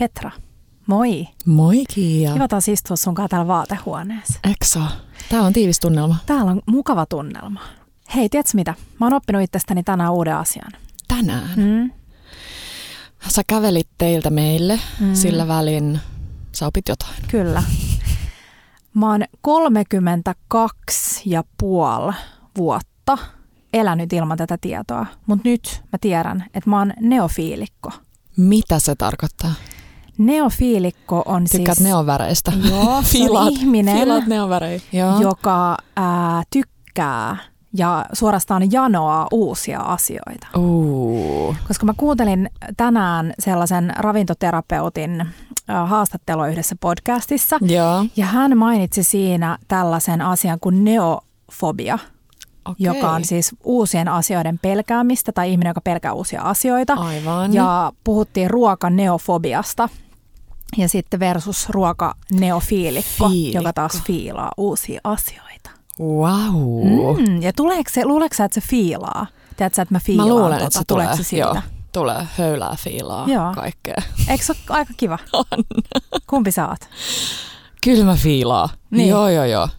Petra, moi. Moi Kiia. Kiva taas istua sunkaan täällä vaatehuoneessa. Ekso. Täällä on tiivis tunnelma. Täällä on mukava tunnelma. Hei, tiedätkö mitä? Mä oon oppinut itsestäni tänään uuden asian. Tänään. Mm. Sä kävelit teiltä meille, Mm. sillä välin sä opit jotain. Kyllä. Mä oon 32 ja puoli vuotta elänyt ilman tätä tietoa, mutta nyt mä tiedän, että mä oon neofiilikko. Mitä se tarkoittaa? Neofiilikko on Tykkäät siis... neonväreistä? Joo, Filaat- ihminen, Filaat neonvärejä. Joo. joka ää, tykkää ja suorastaan janoaa uusia asioita. Uu. Koska mä kuuntelin tänään sellaisen ravintoterapeutin haastattelua yhdessä podcastissa, Joo. ja hän mainitsi siinä tällaisen asian kuin neofobia, Okei. joka on siis uusien asioiden pelkäämistä tai ihminen, joka pelkää uusia asioita. Aivan. Ja puhuttiin ruokaneofobiasta ja sitten versus ruokaneofiilikko, Fiilikko. joka taas fiilaa uusia asioita. Wow. Mm, ja tuleeko se, luuleeko sä, että se fiilaa? Tiedätkö että mä Mä fiilaan luulen, tota? että se tulee. se siitä? Joo, tulee höylää fiilaa Joo. kaikkea. Eikö se ole aika kiva? On. Kumpi sä oot? Kyllä mä fiilaa. Niin. Joo, joo, joo.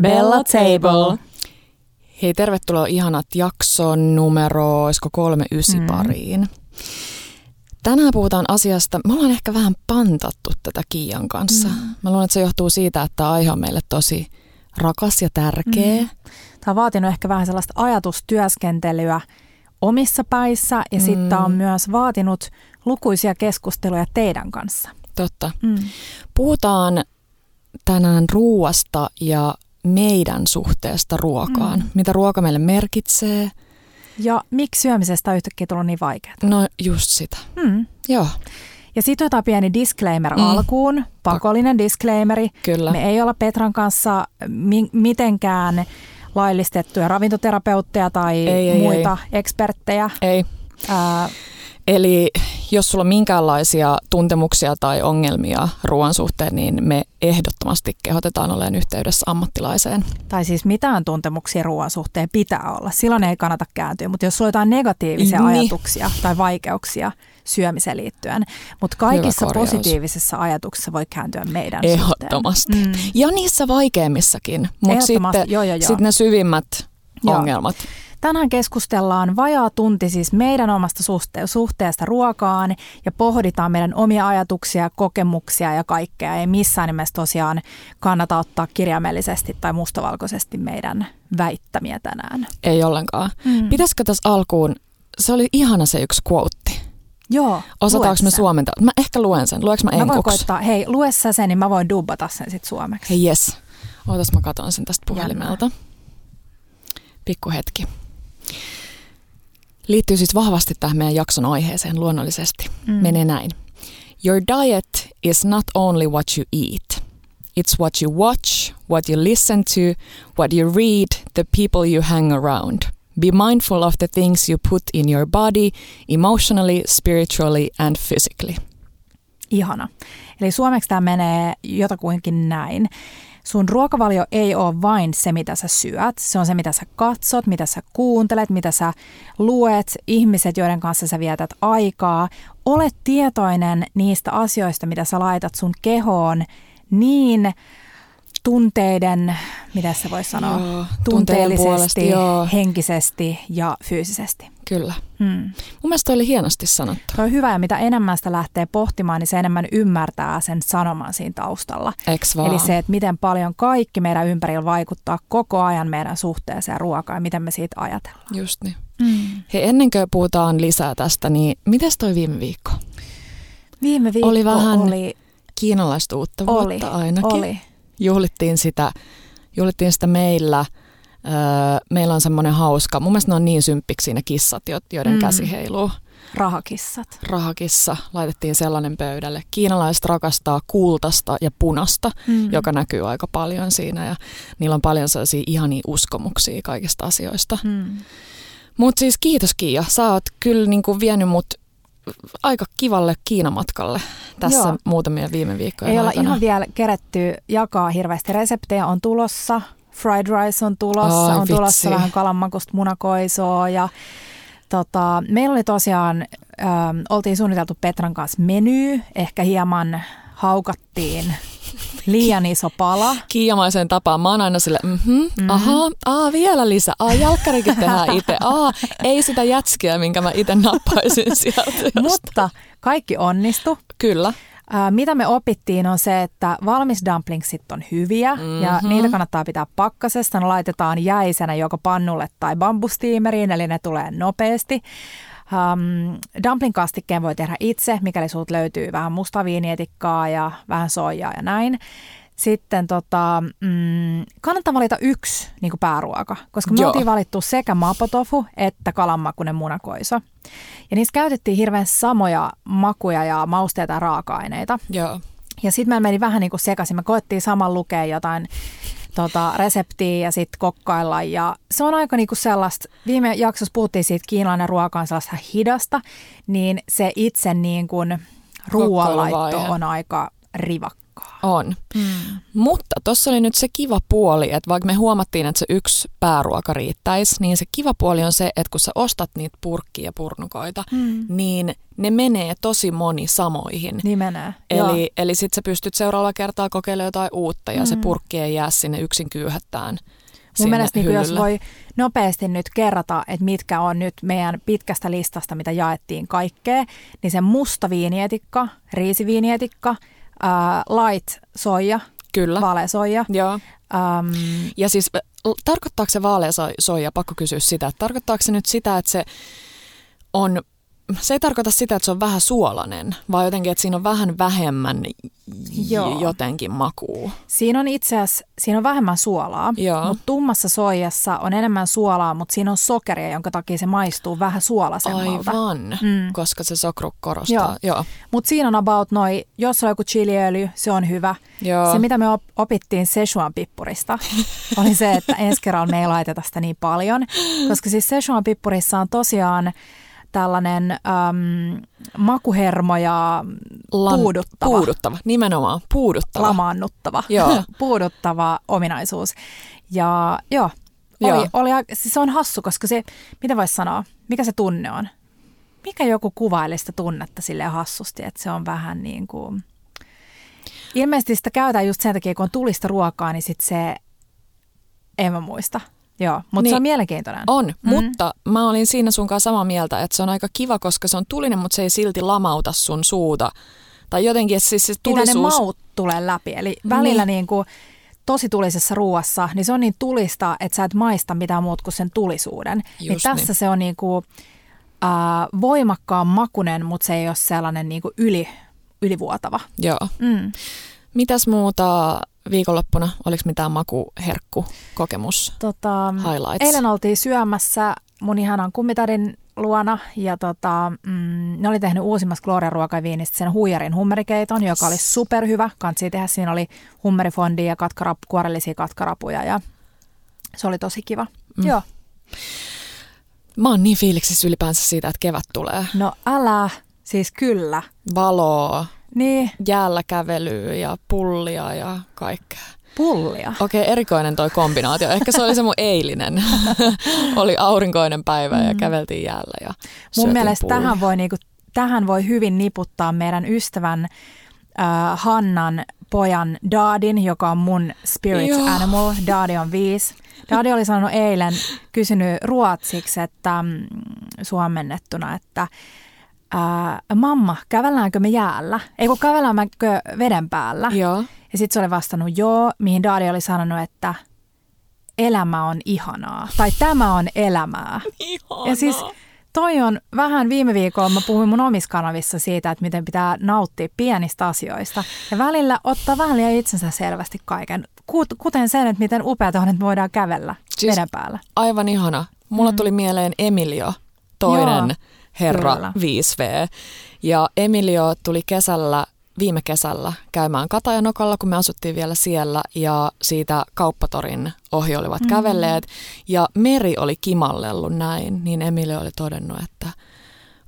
Bella Table. Hei, tervetuloa ihanat jakson numero, olisiko kolme ysi Mm. pariin. Tänään puhutaan asiasta, me ollaan ehkä vähän pantattu tätä Kiian kanssa. Mm. Mä luulen, että se johtuu siitä, että aihe on meille tosi rakas ja tärkeä. Mm. Tämä on vaatinut ehkä vähän sellaista ajatustyöskentelyä omissa päissä ja mm. sitten on myös vaatinut lukuisia keskusteluja teidän kanssa. Totta. Mm. Puhutaan tänään ruuasta ja meidän suhteesta ruokaan. Mm. Mitä ruoka meille merkitsee. Ja miksi syömisestä on yhtäkkiä tullut niin vaikeaa? No just sitä. Mm. Joo, Ja sitten otetaan pieni disclaimer Mm. alkuun, pakollinen disclaimeri. kyllä. Me ei olla Petran kanssa mi- mitenkään laillistettuja ravintoterapeutteja tai Ei, ei, muita eksperttejä. Ei. Ää, Eli jos sulla on minkäänlaisia tuntemuksia tai ongelmia ruoan suhteen, niin me ehdottomasti kehotetaan olemaan yhteydessä ammattilaiseen. tai siis mitään tuntemuksia ruoan suhteen pitää olla. Silloin ei kannata kääntyä. Mutta jos sulla on jotain negatiivisia Niin. ajatuksia tai vaikeuksia syömiseen liittyen, mutta kaikissa positiivisissa ajatuksissa voi kääntyä meidän Ehdottomasti. suhteen. Mm. Ja niissä vaikeimmissakin, mutta sitten joo, joo, joo. sit ne syvimmät Joo. ongelmat. Tänään keskustellaan vajaa tunti siis meidän omasta suhte- suhteesta ruokaan ja pohditaan meidän omia ajatuksia, kokemuksia ja kaikkea. Ei missään nimessä tosiaan kannata ottaa kirjaimellisesti tai mustavalkoisesti meidän väittämiä tänään. Ei ollenkaan. Mm. Pitäisikö tässä alkuun, se oli ihana se yksi quote. Joo, Osataanko me suomentaa? Mä ehkä luen sen. Lueks mä Mä voin enkuksi? koittaa, hei, lue sä sen, niin mä voin dubbata sen sit suomeksi. Hei yes. Ootas mä katon sen tästä puhelimelta. Pikku hetki. Liittyy siis vahvasti tähän meidän jakson aiheeseen luonnollisesti. Mm. Menee näin. Your diet is not only what you eat. It's what you watch, what you listen to, what you read, the people you hang around. Be mindful of the things you put in your body, emotionally, spiritually and physically. Ihana. Eli suomeksi tämä menee jotakuinkin näin. Sun ruokavalio ei ole vain se, mitä sä syöt. Se on se, mitä sä katsot, mitä sä kuuntelet, mitä sä luet, ihmiset, joiden kanssa sä vietät aikaa. Ole tietoinen niistä asioista, mitä sä laitat sun kehoon niin tunteiden, mitä se voi sanoa, Joo, tunteellisesti, puolesta, joo. henkisesti ja fyysisesti. Kyllä. Hmm. Mun mielestä toi oli hienosti sanottu. Tuo on hyvä ja mitä enemmän sitä lähtee pohtimaan, niin se enemmän ymmärtää sen sanoman siinä taustalla. Eks vaan? Eli se, että miten paljon kaikki meidän ympärillä vaikuttaa koko ajan meidän suhteeseen ruokaan ja miten me siitä ajatellaan. Just niin. Mm. Hei, ennen kuin puhutaan lisää tästä, niin mites toi viime viikko? Viime viikko Oli vähän oli, Kiinalaista uutta oli, vuotta ainakin. oli. Juhlittiin sitä, juhlittiin sitä meillä. Öö, meillä on semmoinen hauska, mun mielestä ne on niin symppiksi ne kissat, jo- joiden mm. käsi heiluu. rahakissat. Rahakissa laitettiin sellainen pöydälle. Kiinalaiset rakastaa kultasta ja punasta, Mm. joka näkyy aika paljon siinä. Ja niillä on paljon sellaisia ihania uskomuksia kaikista asioista. Mm. Mutta siis kiitos Kiia, sä oot kyllä niinku vienyt mut aika kivalle Kiinamatkalle tässä Joo. muutamia viime viikkojen Ei olla aikana. ihan vielä keretty jakaa hirveästi reseptejä. On tulossa, fried rice on tulossa, Ai on tulossa vitsi. vähän kalanmakusta munakoisoa ja tota, meillä oli tosiaan, ähm, oltiin suunniteltu Petran kanssa meny, ehkä hieman haukattiin liian iso pala. Kiiamaiseen tapaan. Mä oon aina sille, mhm, mm-hmm. aha, aa, vielä lisää. Aa, jalkkarikin tehdään itse. Aa, ei sitä jätskiä, minkä mä itse nappaisin sieltä. Mutta kaikki onnistu. Kyllä. Ää, mitä me opittiin on se, että valmis dumplingsit on hyviä mm-hmm. ja niitä kannattaa pitää pakkasesta. Ne laitetaan jäisenä joko pannulle tai bambustiimeriin, eli ne tulee nopeasti. Um, dumpling-kastikkeen voi tehdä itse, mikäli sulta löytyy vähän mustaviinietikkaa ja vähän soijaa ja näin. Sitten tota, mm, kannattaa valita yksi niin pääruoka, koska me Joo. oltiin valittu sekä mapotofu että kalanmakunen munakoiso. Ja niissä käytettiin hirveän samoja makuja ja mausteita ja raaka-aineita. Joo. Ja sitten meillä meni vähän niin kuin sekaisin. Me koettiin saman lukea jotain tota, reseptiä ja sitten kokkailla. Ja se on aika niin kuin sellaista, viime jaksossa puhuttiin siitä, kiinalainen ruoka on sellaista hidasta, niin se itse niin kuin ruoanlaitto on aika rivakkaa. On. Mm. Mutta tuossa oli nyt se kiva puoli, että vaikka me huomattiin, että se yksi pääruoka riittäisi, niin se kiva puoli on se, että kun sä ostat niitä purkkia ja purnukoita, mm. niin ne menee tosi moni samoihin. Niin menee. Joo. Eli, eli sit sä pystyt seuraavalla kertaa kokeilemaan jotain uutta ja mm. se purkki ei jää sinne yksin kyyhättään. Mun mielestä niin jos voi nopeasti nyt kerrata, että mitkä on nyt meidän pitkästä listasta, mitä jaettiin kaikkea, niin se musta viinietikka, riisiviinietikka, ää, light soija, Kyllä. vaalea soija. Joo. Um, Ja siis äh, tarkoittaako se vaalea so- soija, pakko kysyä sitä, että tarkoittaako se nyt sitä, että se on, se ei tarkoita sitä, että se on vähän suolainen, vaan jotenkin, että siinä on vähän vähemmän j- Joo. jotenkin makuu. siinä on itse asiassa siinä on vähemmän suolaa, Joo. mutta tummassa soijassa on enemmän suolaa, mutta siinä on sokeria, jonka takia se maistuu vähän suolaisemmalta. Aivan, Mm. koska se sokru korostaa. Joo. Joo. Mutta siinä on about noi, jos on joku chiliöljy, se on hyvä. Joo. Se, mitä me op- opittiin Szechuan-pippurista, oli se, että ensi kerralla me ei laiteta sitä niin paljon. Koska siis Szechuan-pippurissa on tosiaan tällainen äm, makuhermo ja Lan- puuduttava, Puuduttava, nimenomaan puuduttava. lamaannuttava, Joo. puuduttava ominaisuus. Ja joo, oli, Joo. oli, siis se on hassu, koska se, mitä voisi sanoa, mikä se tunne on? Mikä joku kuvaili sitä tunnetta silleen hassusti, että se on vähän niin kuin... Ilmeisesti sitä käytetään just sen takia, kun on tulista ruokaa, niin sit se, en mä muista. Joo, mutta niin. se Niin. on mielenkiintoinen. On, Mm. mm. mutta mä olin siinä sun kanssa samaa mieltä, että se on aika kiva, koska se on tulinen, mutta se ei silti lamauta sun suuta. Tai jotenkin, että siis se Kyllä ne tulisuus... maut tulee läpi. Eli välillä niin. Niin kuin, tosi tulisessa ruoassa, niin se on niin tulista, että sä et maista mitään muut kuin sen tulisuuden. niin Just tässä niin. se on niin kuin, äh, voimakkaan makunen, mutta se ei ole sellainen niin kuin yli, ylivuotava. Joo. Mm. Mitäs muuta viikonloppuna? Oliko mitään makuherkku kokemus? Tota, Highlights. eilen oltiin syömässä mun ihanan kummitadin luona ja tota, mm, ne oli tehnyt uusimmasta Gloria ruokaviinistä sen huijarin hummerikeiton, joka oli superhyvä. Kansi tehdä, siinä oli hummerifondi ja katkarap, kuorellisia katkarapuja ja se oli tosi kiva. Mm. Joo. Mä oon niin fiiliksissä ylipäänsä siitä, että kevät tulee. No älä, siis kyllä. Valoa, Niin, jäällä kävelyä ja pullia ja kaikkea. pullia. Okei, erikoinen toi kombinaatio. Ehkä se oli se mun eilinen. oli aurinkoinen päivä ja käveltiin jäällä ja Mun mielestä pullia. tähän voi, niinku, tähän voi hyvin niputtaa meidän ystävän äh, Hannan pojan Daadin, joka on mun spirit Joo. animal. Daadi on viisi. Daadi oli sanonut eilen, kysynyt ruotsiksi, että mm, suomennettuna, että äh, mamma, kävelläänkö me jäällä? Ei kun kävelläänkö veden päällä? Joo. Ja sitten se oli vastannut joo, mihin Daadi oli sanonut, että elämä on ihanaa. Tai tämä on elämää. Ihanaa. Ja siis toi on vähän viime viikolla, mä puhuin mun omissa kanavissa siitä, että miten pitää nauttia pienistä asioista. Ja välillä ottaa vähän liian itsensä selvästi kaiken. Kut- Kuten sen, että miten upeata on, että voidaan kävellä Siis- veden päällä. Aivan ihana. Mulla mm. tuli mieleen Emilio, toinen Joo, herra kyllä. 5V. Ja Emilio tuli kesällä, viime kesällä käymään Katajanokalla, kun me asuttiin vielä siellä. Ja siitä kauppatorin ohi olivat mm. kävelleet. Ja meri oli kimallellut näin, niin Emilio oli todennut, että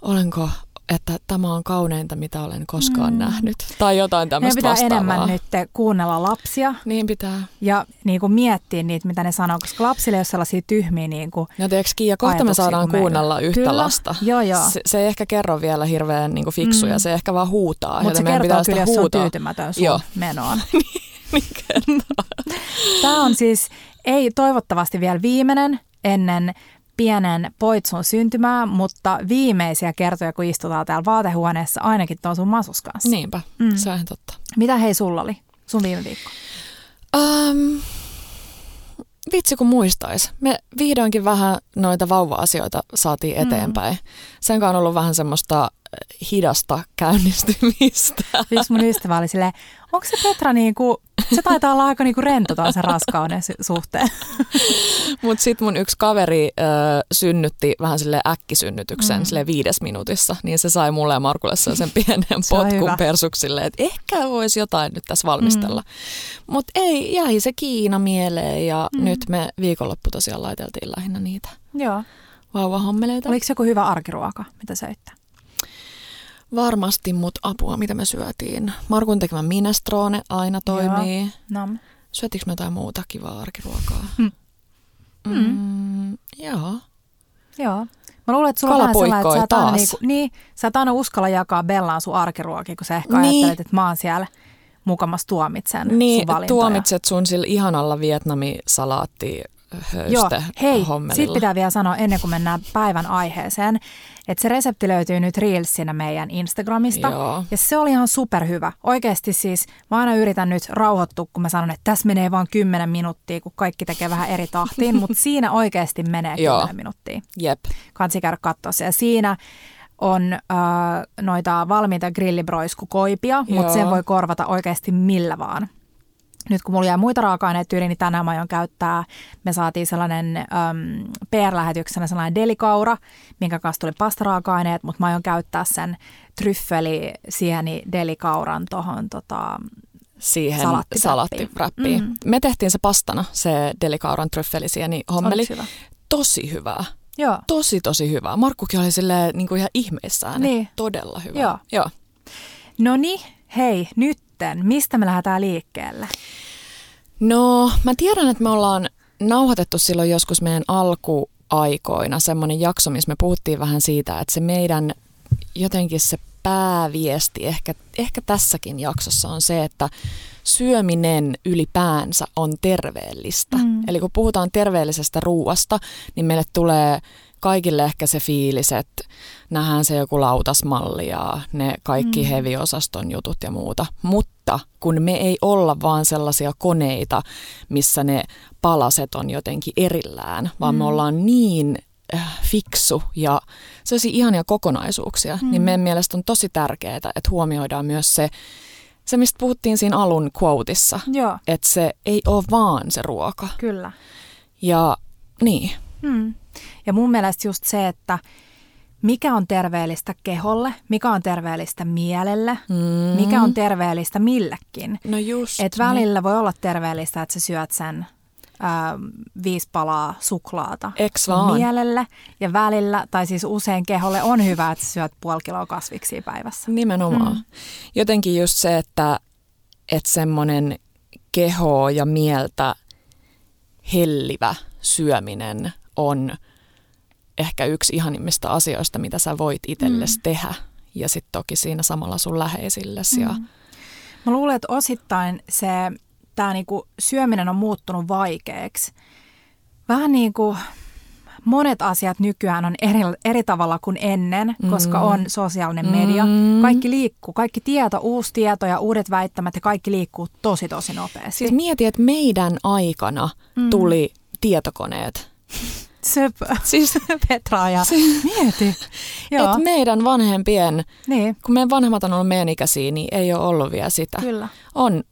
olenko että tämä on kauneinta, mitä olen koskaan Mm. nähnyt. Tai jotain tämmöistä pitää vastaavaa. enemmän nyt kuunnella lapsia Niin pitää. ja niin kuin miettiä niitä, mitä ne sanoo, koska lapsille ei ole sellaisia tyhmiä niin kuin, No tiedätkö, Kiia, kohta me saadaan kuin meillä. kuunnella yhtä Kyllä. lasta. Joo, joo. Se, se ei ehkä kerro vielä hirveän niin fiksuja, Mm. se ehkä vaan huutaa. Mutta se kertoo pitää kyllä, jos on tyytymätön sun Joo. menoon. Niin kertoo. Tämä on siis, ei toivottavasti vielä viimeinen ennen pienen poitsun syntymää, mutta viimeisiä kertoja, kun istutaan täällä vaatehuoneessa, ainakin tuon sun masus kanssa. Niinpä, Mm. mm. se on totta. Mitä hei sulla oli sun viime viikko? Um, vitsi kun muistais. Me vihdoinkin vähän noita vauva-asioita saatiin Mm. eteenpäin. Sen kanssa on ollut vähän semmoista äh, hidasta käynnistymistä. Yksi mun ystävä oli silleen, onko se Petra niinku, se taitaa olla aika niinku rento sen raskauden suhteen. Mutta sitten mun yksi kaveri ö, synnytti vähän sille äkkisynnytyksen Mm. sille viides minuutissa, niin se sai mulle ja Markulle sen pienen Se potkun persuksille, että ehkä voisi jotain nyt tässä valmistella. Mm. Mutta ei, jäi se Kiina mieleen ja Mm. nyt me viikonloppu tosiaan laiteltiin lähinnä niitä Joo. vauvahommeleita. Oliko joku hyvä arkiruoka, mitä söitte? Varmasti, mutta apua, mitä me syötiin. Markun tekemä minestrone aina toimii. Syötiinkö me jotain muuta kivaa arkiruokaa? Mm. Mm, joo. Joo. Mä luulen, että sulla on vähän sellainen, että sä et, aina niinku, niin, sä et aina uskalla jakaa Bellaan sun arkiruokia, kun sä ehkä Niin. ajattelet, että mä oon siellä mukamas tuomitsen Niin, sun valintoja. tuomitset sun sillä ihanalla vietnami-salaatti Joo, hei, hommelilla. sit pitää vielä sanoa ennen kuin mennään päivän aiheeseen, että se resepti löytyy nyt Reelsinä meidän Instagramista. Joo. Ja se oli ihan superhyvä. Oikeasti siis mä aina yritän nyt rauhoittua, kun mä sanon, että tässä menee vain 10 minuuttia, kun kaikki tekee vähän eri tahtiin, mutta siinä oikeasti menee 10 Joo. minuuttia. Jep. Kansi käydä katsoa se. Ja siinä on äh, noita valmiita grillibroiskukoipia, mutta sen voi korvata oikeasti millä vaan. Nyt kun mulla jää muita raaka-aineita yli, niin tänään mä aion käyttää, me saatiin sellainen äm, PR-lähetyksenä sellainen delikaura, minkä kanssa tuli pastaraaka-aineet, mutta mä aion käyttää sen tryffeli sieni delikauran tuohon tota, Siihen salaattiräppiin. Mm. Me tehtiin se pastana, se delikauran tryffelisieni hommeli. Oliko hyvä? Tosi hyvää. Joo. Tosi, tosi hyvää. Markkukin oli silleen, niin kuin ihan ihmeissään. Niin. Todella hyvä. Joo. Joo. No niin, hei, nytten, mistä me lähdetään liikkeelle? No, mä tiedän, että me ollaan nauhoitettu silloin joskus meidän alkuaikoina semmoinen jakso, missä me puhuttiin vähän siitä, että se meidän jotenkin se pääviesti ehkä, ehkä tässäkin jaksossa on se, että syöminen ylipäänsä on terveellistä. Mm. Eli kun puhutaan terveellisestä ruuasta, niin meille tulee kaikille ehkä se fiilis, että nähdään se joku lautasmalli ja ne kaikki Mm. mm. heviosaston jutut ja muuta. Mutta kun me ei olla vaan sellaisia koneita, missä ne palaset on jotenkin erillään, vaan Mm. me ollaan niin äh, fiksu ja sellaisia ihania kokonaisuuksia, Mm. niin meidän mielestä on tosi tärkeää, että huomioidaan myös se, se mistä puhuttiin siinä alun quoteissa, Joo, että se ei ole vaan se ruoka. kyllä. Ja niin, Hmm. Ja mun mielestä just se, että mikä on terveellistä keholle, mikä on terveellistä mielelle, mm. mikä on terveellistä millekin. No just. Et välillä voi olla terveellistä, että sä syöt sen ää, viisi palaa suklaata Eks vaan? mielelle. Ja välillä, tai siis usein keholle on hyvä, että sä syöt puoli kiloa kasviksia päivässä. Nimenomaan. Mm. Jotenkin just se, että, että semmoinen kehoa ja mieltä hellivä syöminen on ehkä yksi ihanimmista asioista, mitä sä voit itsellesi Mm. tehdä. Ja sitten toki siinä samalla sun läheisillesi. Ja, Mm. Mä luulen, että osittain se tämä niinku syöminen on muuttunut vaikeaksi. Vähän niin kuin monet asiat nykyään on eri, eri tavalla kuin ennen, koska Mm. on sosiaalinen media. Mm. Kaikki liikkuu, kaikki tieto, uusi tieto ja uudet väittämät ja kaikki liikkuu tosi tosi nopeasti. Siis mieti, että meidän aikana Mm. tuli tietokoneet. Söpö. Siis, Petra ja mieti. Joo, että meidän vanhempien, niin, kun meidän vanhemmat on ollut meidän ikäisiä, niin ei ole ollut vielä sitä. kyllä. on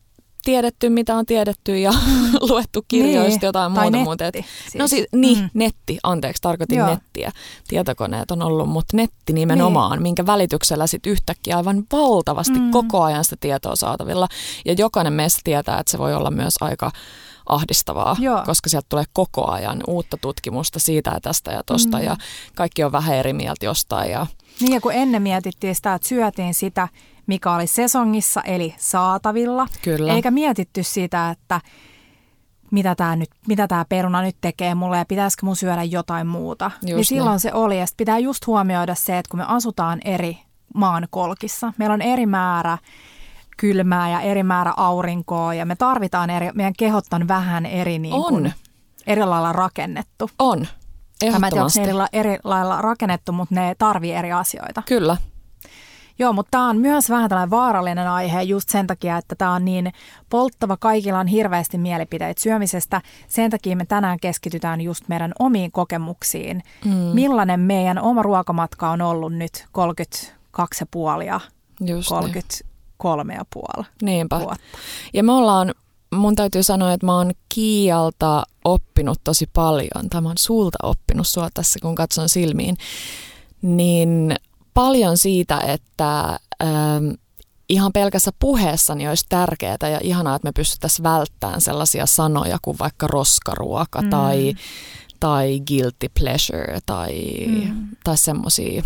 tiedetty, mitä on tiedetty ja luettu kirjoista niin. jotain tai muuta. netti, Mutta et, siis. No siis, niin, Mm. mm. netti, anteeksi, tarkoitin Joo. nettiä. Tietokoneet on ollut, mutta netti nimenomaan, niin. minkä välityksellä sitten yhtäkkiä aivan valtavasti Mm. mm. koko ajan sitä tietoa saatavilla. Ja jokainen meistä tietää, että se voi olla myös aika ahdistavaa, Joo. koska sieltä tulee koko ajan uutta tutkimusta siitä ja tästä ja tosta mm. ja kaikki on vähän eri mieltä jostain. Ja... Niin ja kun ennen mietittiin sitä, että syötiin sitä, mikä oli sesongissa eli saatavilla, Kyllä. eikä mietitty sitä, että mitä tämä, nyt, mitä tämä peruna nyt tekee mulle ja pitäisikö mun syödä jotain muuta. Just niin silloin niin. se oli ja pitää just huomioida se, että kun me asutaan eri maan kolkissa, meillä on eri määrä kylmää ja eri määrä aurinkoa ja me tarvitaan eri, meidän kehot on vähän eri niin kuin, On. eri lailla rakennettu. On, Ja Mä en tiedä, ehdottomasti. eri, eri lailla rakennettu, mutta ne tarvii eri asioita. Kyllä, Joo, mutta tämä on myös vähän tällainen vaarallinen aihe just sen takia, että tämä on niin polttava. Kaikilla on hirveästi mielipiteitä syömisestä. Sen takia me tänään keskitytään just meidän omiin kokemuksiin. Mm. Millainen meidän oma ruokamatka on ollut nyt 32,5 ja just niin. 33,5 Niinpä. vuotta. Ja me ollaan, mun täytyy sanoa, että mä oon Kiialta oppinut tosi paljon, tai mä oon sulta oppinut sua tässä, kun katson silmiin, niin paljon siitä, että ähm, ihan pelkässä puheessani olisi tärkeää ja ihanaa, että me pystyttäisiin välttämään sellaisia sanoja kuin vaikka roskaruoka mm. tai, tai guilty pleasure tai, mm. tai semmoisia.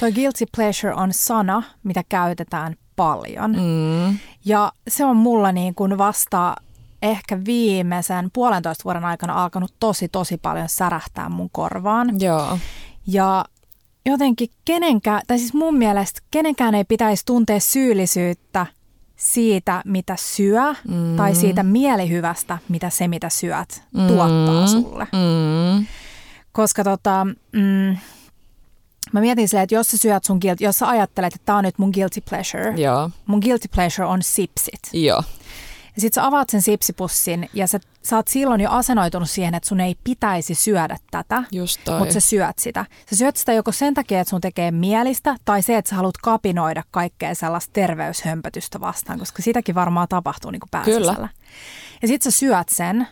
Toi guilty pleasure on sana, mitä käytetään paljon. Mm, Ja se on mulla niin kuin vasta ehkä viimeisen puolentoista vuoden aikana alkanut tosi tosi paljon särähtää mun korvaan. joo, Ja jotenkin kenenkään, tai siis mun mielestä kenenkään ei pitäisi tuntea syyllisyyttä siitä, mitä syö, mm. tai siitä mielihyvästä, mitä se, mitä syöt, mm. tuottaa sulle. mm, Koska tota, mm, mä mietin silleen, että jos sä syöt sun guilty, jos sä ajattelet, että tää on nyt mun guilty pleasure, joo, mun guilty pleasure on sipsit. joo, Ja sit sä avaat sen sipsipussin ja sä, sä oot silloin jo asennoitunut siihen, että sun ei pitäisi syödä tätä, mutta sä syöt sitä. Sä syöt sitä joko sen takia, että sun tekee mielistä, tai se, että sä haluat kapinoida kaikkea sellaista terveyshömpötystä vastaan, koska sitäkin varmaan tapahtuu niin kuin Kyllä. pääsisällä. Ja sit sä syöt sen,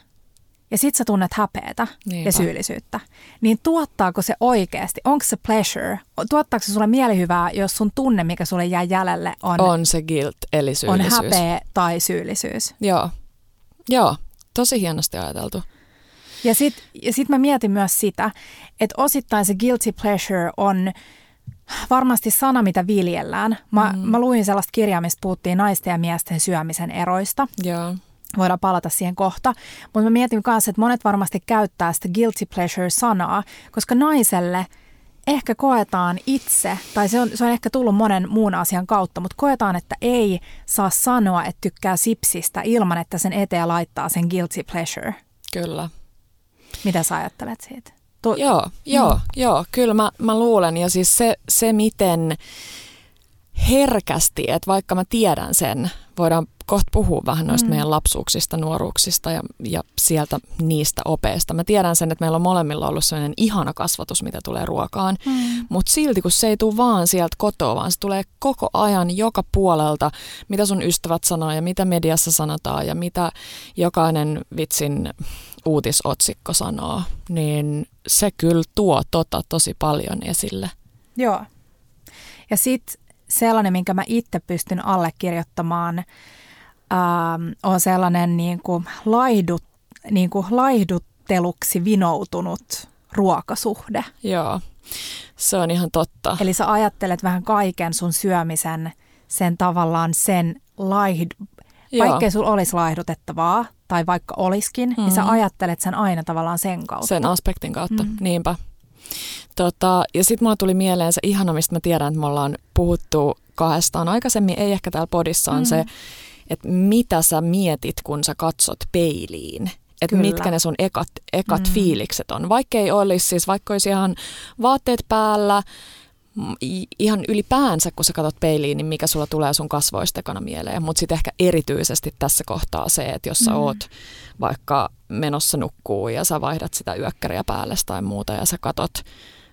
ja sit sä tunnet häpeätä Niinpä. ja syyllisyyttä. Niin tuottaako se oikeasti, onko se pleasure, tuottaako se sulle mielihyvää, jos sun tunne, mikä sulle jää jäljelle, on, on se guilt, eli on syyllisyys. häpeä tai syyllisyys? Joo, joo, tosi hienosti ajateltu. Ja sitten ja sit mä mietin myös sitä, että osittain se guilty pleasure on varmasti sana, mitä viljellään. Mä, mm. mä luin sellaista kirjaa, missä puhuttiin naisten ja miesten syömisen eroista. Joo, Voidaan palata siihen kohta. Mutta mä mietin myös, että monet varmasti käyttää sitä guilty pleasure-sanaa, koska naiselle ehkä koetaan itse, tai se on, se on ehkä tullut monen muun asian kautta, mutta koetaan, että ei saa sanoa, että tykkää sipsistä ilman, että sen eteen laittaa sen guilty pleasure. kyllä. Mitä sä ajattelet siitä? Tu- Joo, joo, mm. joo, kyllä mä, mä luulen. Ja siis se, se miten herkästi, että vaikka mä tiedän sen, voidaan kohta puhua vähän noista mm. meidän lapsuuksista, nuoruuksista ja, ja sieltä niistä opeista. Mä tiedän sen, että meillä on molemmilla ollut sellainen ihana kasvatus, mitä tulee ruokaan, mm. mutta silti kun se ei tule vaan sieltä kotoa, vaan se tulee koko ajan joka puolelta, mitä sun ystävät sanoo ja mitä mediassa sanotaan ja mitä jokainen vitsin uutisotsikko sanoo, niin se kyllä tuo tota tosi paljon esille. Joo. Ja sitten sellainen, minkä mä itse pystyn allekirjoittamaan, ähm, on sellainen niin kuin laihdut, niin kuin laihdutteluksi vinoutunut ruokasuhde. Joo, se on ihan totta. Eli sä ajattelet vähän kaiken sun syömisen, sen tavallaan sen laihd... Joo. Vaikkei sulla olisi laihdutettavaa, tai vaikka olisikin, mm-hmm. niin sä ajattelet sen aina tavallaan sen kautta. Sen aspektin kautta, mm. niinpä. Tota, ja sitten mulla tuli mieleen se ihana, mistä mä tiedän, että me ollaan puhuttu kahdestaan aikaisemmin, ei ehkä täällä podissa, on mm. se, että mitä sä mietit, kun sä katsot peiliin. Että mitkä ne sun ekat, ekat mm. fiilikset on. Vaikka ei olisi, siis vaikka olisi ihan vaatteet päällä, m- i- ihan ylipäänsä, kun sä katsot peiliin, niin mikä sulla tulee sun kasvoista ekana mieleen. Mutta sitten ehkä erityisesti tässä kohtaa se, että jos sä mm. oot vaikka menossa nukkuu ja sä vaihdat sitä yökkäriä päälle tai muuta ja sä katot,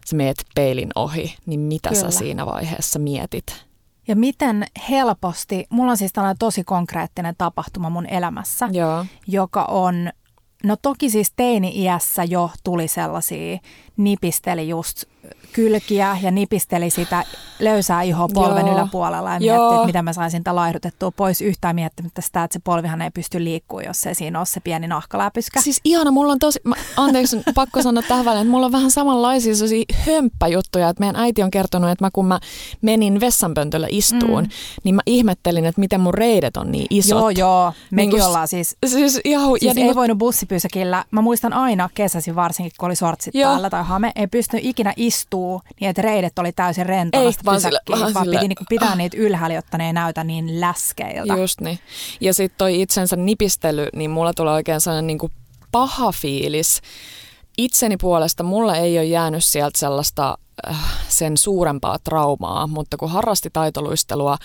sä meet peilin ohi, niin mitä Kyllä. sä siinä vaiheessa mietit? Ja miten helposti, mulla on siis tällainen tosi konkreettinen tapahtuma mun elämässä, Joo. joka on, no toki siis teini-iässä jo tuli sellaisia nipisteli just kylkiä ja nipisteli sitä löysää ihoa polven Joo. yläpuolella ja mietti, että miten mä saisin sitä laihdutettua pois yhtään miettimättä sitä, että se polvihan ei pysty liikkumaan, jos ei siinä ole se pieni nahkaläpyskä. Siis ihana, mulla on tosi, mä, anteeksi, pakko sanoa tähän väliin, että mulla on vähän samanlaisia sellaisia hömppäjuttuja, että meidän äiti on kertonut, että mä kun mä menin vessanpöntöllä istuun, mm. niin mä ihmettelin, että miten mun reidet on niin isot. Joo, joo. Mekin Niin ollaan siis Siis, ihan, Siis ja ei niinku, voinut bussipysäkillä, mä muistan aina kesäsi varsinkin, kun oli sortsit Joo. päällä tai hame, ei pystynyt ikinä istuu niin, että reidet oli täysin rentona Ei, sitä vaan sille- vaan vaan sille- piti niinku pitää niitä ylhäällä, jotta ne ei näytä niin läskeiltä. Just niin. Ja sitten toi itsensä nipistely, niin mulla tulee oikein sellainen niinku paha fiilis. Itseni puolesta mulla ei ole jäänyt sieltä sellaista äh, sen suurempaa traumaa, mutta kun harrasti taitoluistelua,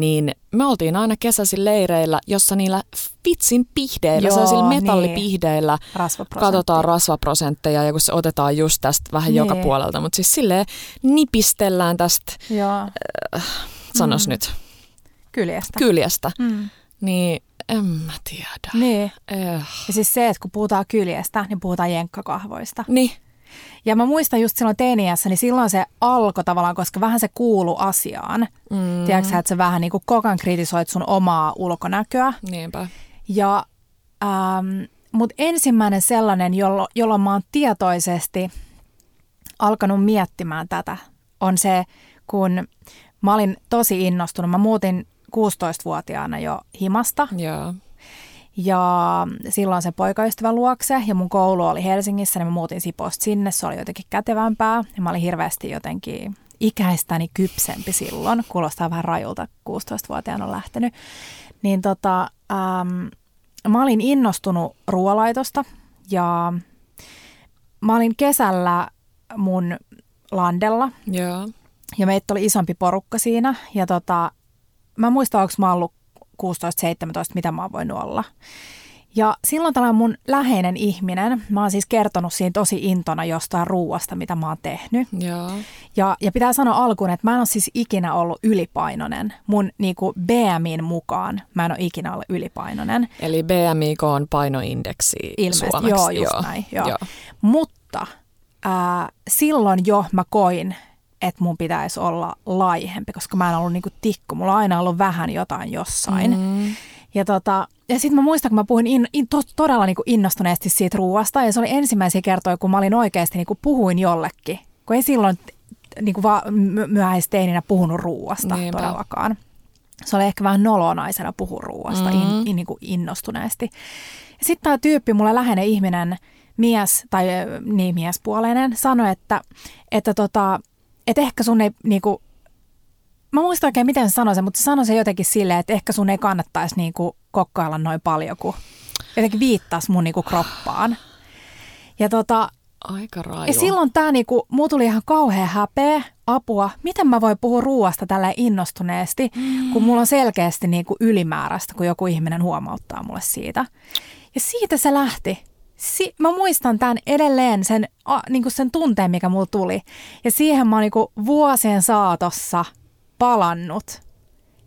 niin me oltiin aina kesäisin leireillä, jossa niillä vitsin pihdeillä, Joo, sellaisilla niin. metallipihdeillä Rasvaprosentti. katsotaan rasvaprosentteja ja kun se otetaan just tästä vähän joka Niin. puolelta, mutta siis silleen nipistellään tästä, Joo, sanos Mm. nyt, kyljestä. kyljestä, Mm. niin en mä tiedä. Niin. Eh. Ja siis se, että kun puhutaan kyljestä, niin puhutaan jenkkakahvoista. Niin, Ja mä muistan just silloin teiniässä, niin silloin se alkoi tavallaan, koska vähän se kuulu asiaan. Mm. Tiedätkö että sä vähän niin kuin koko ajan kritisoit sun omaa ulkonäköä. niinpä. Ja, ähm, mutta ensimmäinen sellainen, jollo, jolloin mä oon tietoisesti alkanut miettimään tätä, on se, kun mä olin tosi innostunut. Mä muutin 16-vuotiaana jo himasta Joo. Ja silloin se poikaystävän luokse ja mun koulu oli Helsingissä, niin mä muutin Siposta sinne. Se oli jotenkin kätevämpää ja mä olin hirveästi jotenkin ikäistäni kypsempi silloin. Kuulostaa vähän rajulta, 16-vuotiaana on lähtenyt. Niin tota, ähm, mä olin innostunut ruoalaitosta ja mä olin kesällä mun landella Joo. ja meitä oli isompi porukka siinä. Ja tota, mä en muista, onko mä ollut 16-17, mitä mä oon voinut olla. Ja silloin tällainen mun läheinen ihminen, mä oon siis kertonut siinä tosi intona jostain ruuasta, mitä mä oon tehnyt. Joo. Ja, ja pitää sanoa alkuun, että mä en ole siis ikinä ollut ylipainoinen. Mun niinku BMIin mukaan mä en ole ikinä ollut ylipainoinen. Eli BMIK on painoindeksi Ilmeisesti, suomeksi. joo, just näin. Joo. Mutta ää, silloin jo mä koin, että mun pitäisi olla laihempi, koska mä en ollut niinku tikku. Mulla on aina ollut vähän jotain jossain. Mm. Ja, tota, ja sitten mä muistan, kun mä puhuin in, in, to, todella niinku innostuneesti siitä ruuasta. Ja se oli ensimmäisiä kertoja, kun mä olin oikeasti niinku puhuin jollekin. Kun ei silloin niinku myöhäisteininä puhunut ruuasta Niinpä. todellakaan. Se oli ehkä vähän noloa naisena puhua ruuasta Mm. in, in, niin kuin innostuneesti. Ja sitten tämä tyyppi, mulle läheinen ihminen, mies tai niin miespuoleinen, sanoi, että, että, tota, että ehkä sun ei niinku, mä muistan oikein miten se sanoi sen, mutta se sanoi se jotenkin silleen, että ehkä sun ei kannattaisi niinku kokkailla noin paljon, kun jotenkin viittasi mun niinku kroppaan. Ja tota, Aika raju. ja silloin tämä niinku, muu tuli ihan kauhean häpeä, apua. Miten mä voin puhua ruoasta tällä innostuneesti, mm. kun mulla on selkeästi niinku ylimääräistä, kun joku ihminen huomauttaa mulle siitä. Ja siitä se lähti. Si- mä muistan tämän edelleen, sen, a, niinku sen tunteen, mikä mulla tuli. Ja siihen mä oon niinku vuosien saatossa palannut.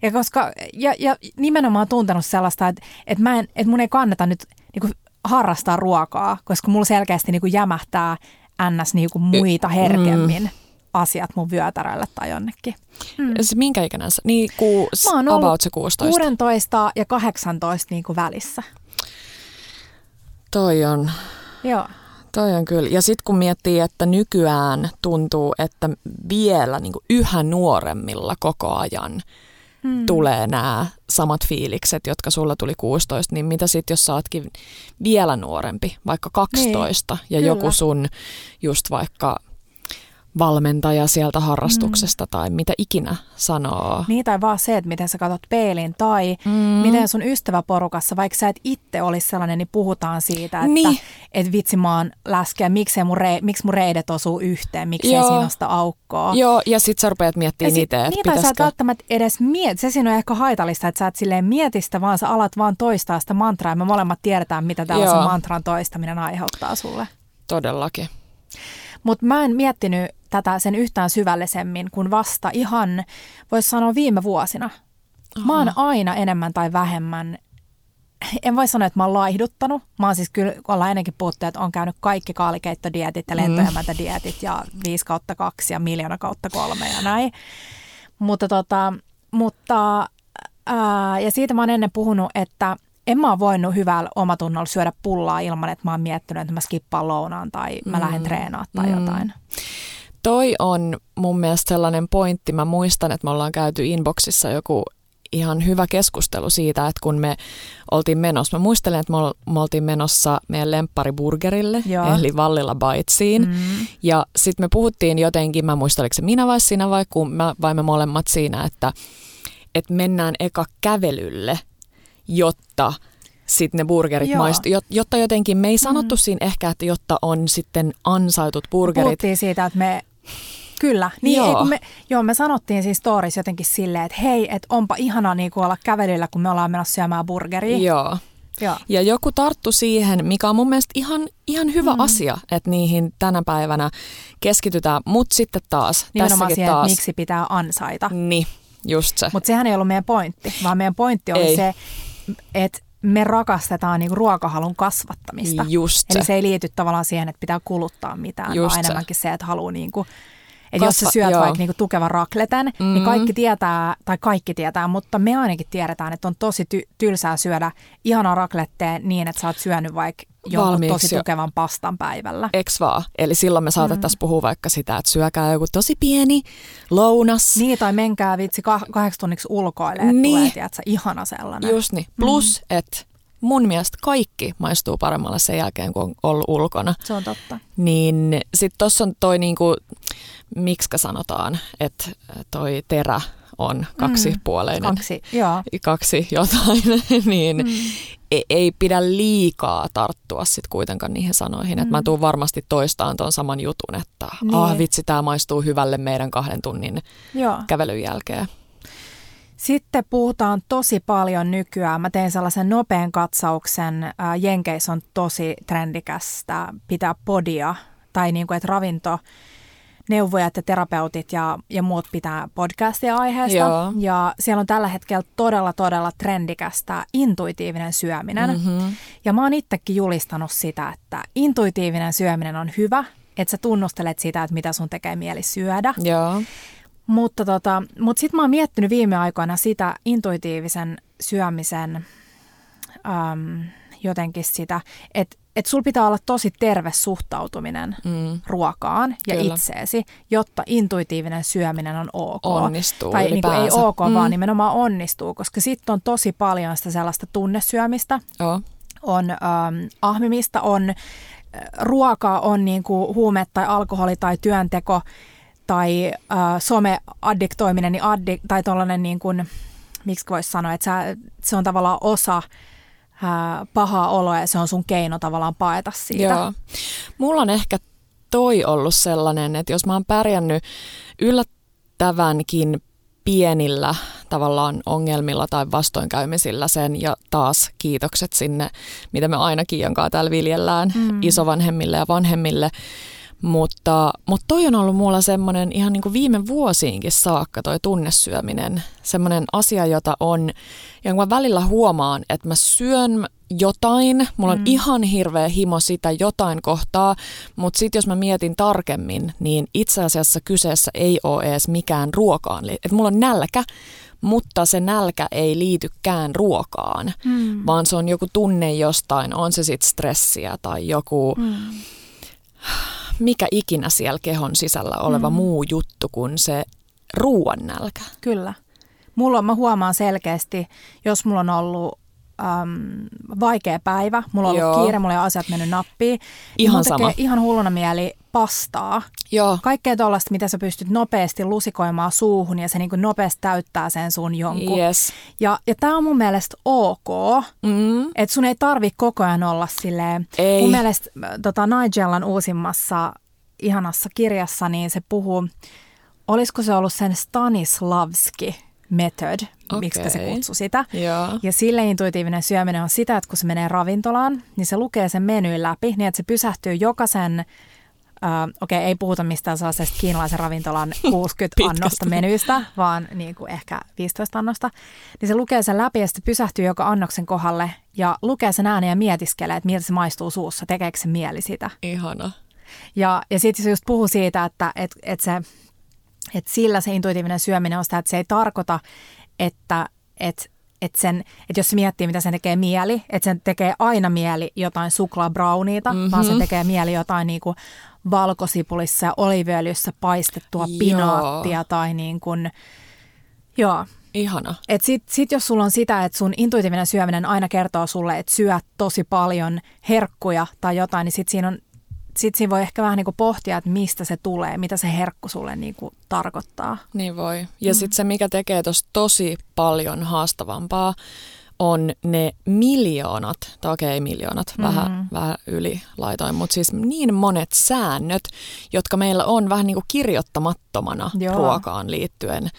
Ja, koska, ja, ja nimenomaan tuntenut sellaista, että, että, mä en, että mun ei kannata nyt niinku harrastaa ruokaa, koska mulla selkeästi niinku jämähtää ns. Niinku muita herkemmin asiat mun vyötärölle tai jonnekin. Mm. Se minkä ikäinen sä? Niin, ku, Mä oon ollut about se 16. 16 ja 18 niinku välissä. Toi on, Joo. toi on kyllä. Ja sitten kun miettii, että nykyään tuntuu, että vielä niin kuin yhä nuoremmilla koko ajan Mm. tulee nämä samat fiilikset, jotka sulla tuli 16, niin mitä sitten, jos sä ootkin vielä nuorempi, vaikka 12, niin, ja kyllä. joku sun just vaikka valmentaja sieltä harrastuksesta mm. tai mitä ikinä sanoo. Niin tai vaan se, että miten sä katsot peilin tai Mm. miten sun ystäväporukassa, vaikka sä et itse olisi sellainen, niin puhutaan siitä, että Niin. et vitsi mä oon läskeä, miksi mun, rei, miksi mun reidet osuu yhteen, miksi ei Joo. siinä ole sitä aukkoa. Joo, ja sit sä rupeat miettimään itse, että niin, tai sä et pitäisikö... välttämättä edes mieti. Se siinä on ehkä haitallista, että sä et silleen mieti sitä, vaan sä alat vaan toistaa sitä mantraa. Ja me molemmat tiedetään, mitä tällaisen Joo. mantran toistaminen aiheuttaa sulle. Todellakin. Mutta mä en miettinyt tätä sen yhtään syvällisemmin kuin vasta ihan, voisi sanoa viime vuosina. Mä oon aina enemmän tai vähemmän en voi sanoa, että mä oon laihduttanut. Mä oon siis kyllä, ollaan ennenkin puhuttu, että on käynyt kaikki kaalikeittodietit ja lentojämätädietit ja 5 kautta 2 ja miljoona kautta 3 ja näin. Mutta tota, mutta, ää, ja siitä mä oon ennen puhunut, että en mä oon voinut hyvällä omatunnolla syödä pullaa ilman, että mä oon miettinyt, että mä skippaan lounaan tai mä mm. lähden treenaamaan tai mm. jotain. Toi on mun mielestä sellainen pointti. Mä muistan, että me ollaan käyty inboxissa joku ihan hyvä keskustelu siitä, että kun me oltiin menossa, mä muistelen, että me oltiin menossa meidän lemppariburgerille, Joo. eli Vallilla Bitesiin, mm. ja sitten me puhuttiin jotenkin, mä muistan, oliko se minä vai sinä vai, kun mä, vai me molemmat siinä, että, että mennään eka kävelylle, jotta sitten ne burgerit maistu, jotta jotenkin, me ei sanottu mm. siinä ehkä, että jotta on sitten ansaitut burgerit. Puhuttiin siitä, että me Kyllä, niin joo. Ei, kun me, joo, me sanottiin siis stories jotenkin silleen, että hei, että onpa ihana niin olla kävelyllä, kun me ollaan menossa syömään burgeria. Joo. Joo. Ja joku tarttu siihen, mikä on mun mielestä ihan, ihan hyvä mm. asia, että niihin tänä päivänä keskitytään, mutta sitten taas, Nimenomaan tässäkin siihen, taas. miksi pitää ansaita. Niin, just se. Mutta sehän ei ollut meidän pointti, vaan meidän pointti oli ei. se, että me rakastetaan niinku ruokahalun kasvattamista. Just se. Eli se ei liity tavallaan siihen, että pitää kuluttaa mitään, Just vaan se. enemmänkin se, että haluaa niinku että jos sä syöt joo. vaikka niinku tukevan rakleten, niin mm-hmm. niin kaikki tietää, tai kaikki tietää, mutta me ainakin tiedetään, että on tosi ty- tylsää syödä ihanaa raklettea niin, että sä oot syönyt vaikka jonkun tosi tukevan pastan päivällä. Eks vaan? Eli silloin me saatettaisiin mm. puhua vaikka sitä, että syökää joku tosi pieni lounas. Niin, tai menkää vitsi kah- kahdeksi tunniksi ulkoilemaan, niin. tulee, tiedätkö, ihana sellainen. Just niin. Plus, mm. että mun mielestä kaikki maistuu paremmalle sen jälkeen, kun on ollut ulkona. Se on totta. Niin sitten tuossa on toi niinku, miksi sanotaan, että toi terä on kaksipuoleinen. Mm, kaksi, joo. Kaksi jotain, niin mm. ei, ei pidä liikaa tarttua sitten kuitenkaan niihin sanoihin. Mm. Että mä tuun varmasti toistaan tuon saman jutun, että niin. ah vitsi, tämä maistuu hyvälle meidän kahden tunnin joo. kävelyn jälkeen. Sitten puhutaan tosi paljon nykyään. Mä tein sellaisen nopean katsauksen. Jenkeissä on tosi trendikästä pitää podia tai niin kuin, että ravinto neuvojat ja terapeutit ja, ja muut pitää podcastia aiheesta. Joo. Ja siellä on tällä hetkellä todella, todella trendikästä intuitiivinen syöminen. Mm-hmm. Ja mä oon itsekin julistanut sitä, että intuitiivinen syöminen on hyvä, että sä tunnustelet sitä, että mitä sun tekee mieli syödä. Joo. Mutta tota, mut sitten mä oon miettinyt viime aikoina sitä intuitiivisen syömisen äm, jotenkin sitä, että et sul pitää olla tosi terve suhtautuminen mm. ruokaan ja Kyllä. itseesi, jotta intuitiivinen syöminen on ok. Onnistuu Tai niin kuin ei ok, mm. vaan nimenomaan onnistuu, koska sitten on tosi paljon sitä sellaista tunnesyömistä, oh. on ähm, ahmimista, on ruokaa, on niin kuin huume tai alkoholi tai työnteko tai äh, some-addiktoiminen, niin addik, tai tuollainen niin kuin, miksi voisi sanoa, että sä, se on tavallaan osa ää, pahaa oloa ja se on sun keino tavallaan paeta siitä. Joo. Mulla on ehkä toi ollut sellainen, että jos mä oon pärjännyt yllättävänkin pienillä tavallaan ongelmilla tai vastoinkäymisillä sen ja taas kiitokset sinne, mitä me ainakin jonkaan täällä viljellään mm. isovanhemmille ja vanhemmille, mutta, mutta toi on ollut mulla semmoinen ihan niin kuin viime vuosiinkin saakka toi tunnesyöminen. Semmoinen asia, jota on, ja kun mä välillä huomaan, että mä syön jotain, mulla on mm. ihan hirveä himo sitä jotain kohtaa, mutta sitten jos mä mietin tarkemmin, niin itse asiassa kyseessä ei ole edes mikään ruokaan. Että mulla on nälkä, mutta se nälkä ei liitykään ruokaan, mm. vaan se on joku tunne jostain, on se sitten stressiä tai joku... Mm mikä ikinä siellä kehon sisällä oleva mm. muu juttu kuin se ruoan nälkä. Kyllä. Mulla on, mä huomaan selkeästi, jos mulla on ollut äm, vaikea päivä, mulla on ollut Joo. kiire, mulla on asiat mennyt nappiin. Ihan niin sama. ihan hulluna mieli pastaa. Joo. Kaikkea tuollaista, mitä sä pystyt nopeasti lusikoimaan suuhun ja se niin nopeasti täyttää sen sun jonkun. Yes. Ja, ja tämä on mun mielestä ok, mm. että sun ei tarvi koko ajan olla silleen. Ei. Mun mielestä tota Nigellan uusimmassa ihanassa kirjassa, niin se puhuu, olisiko se ollut sen Stanislavski method, okay. miksi se kutsui sitä. Ja. Ja sille intuitiivinen syöminen on sitä, että kun se menee ravintolaan, niin se lukee sen menyyn läpi, niin että se pysähtyy jokaisen äh, okei, okay, ei puhuta mistään sellaisesta kiinalaisen ravintolan 60 annosta menystä, vaan niin kuin ehkä 15 annosta, niin se lukee sen läpi ja sitten pysähtyy joka annoksen kohdalle ja lukee sen äänen ja mietiskelee, että miltä se maistuu suussa, tekeekö se mieli sitä. Ihana. Ja, ja sitten se just puhuu siitä, että et, et se, et sillä se intuitiivinen syöminen on sitä, että se ei tarkoita, että et, et sen, että jos se miettii, mitä sen tekee mieli, että sen tekee aina mieli jotain suklaabrauniita, mm-hmm. vaan se tekee mieli jotain niin kuin valkosipulissa ja oliviöljyssä paistettua joo. pinaattia tai niin kuin, joo. Ihana. Et sit, sit jos sulla on sitä, että sun intuitiivinen syöminen aina kertoo sulle, että syöt tosi paljon herkkuja tai jotain, niin sit siinä on sitten siinä voi ehkä vähän niin kuin pohtia, että mistä se tulee, mitä se herkku sulle niin kuin tarkoittaa. Niin voi. Ja mm. sitten se, mikä tekee tuosta tosi paljon haastavampaa, on ne miljoonat, tai okei miljoonat, mm. vähän, vähän yli laitoin, mutta siis niin monet säännöt, jotka meillä on vähän niin kuin kirjoittamattomana Joo. ruokaan liittyen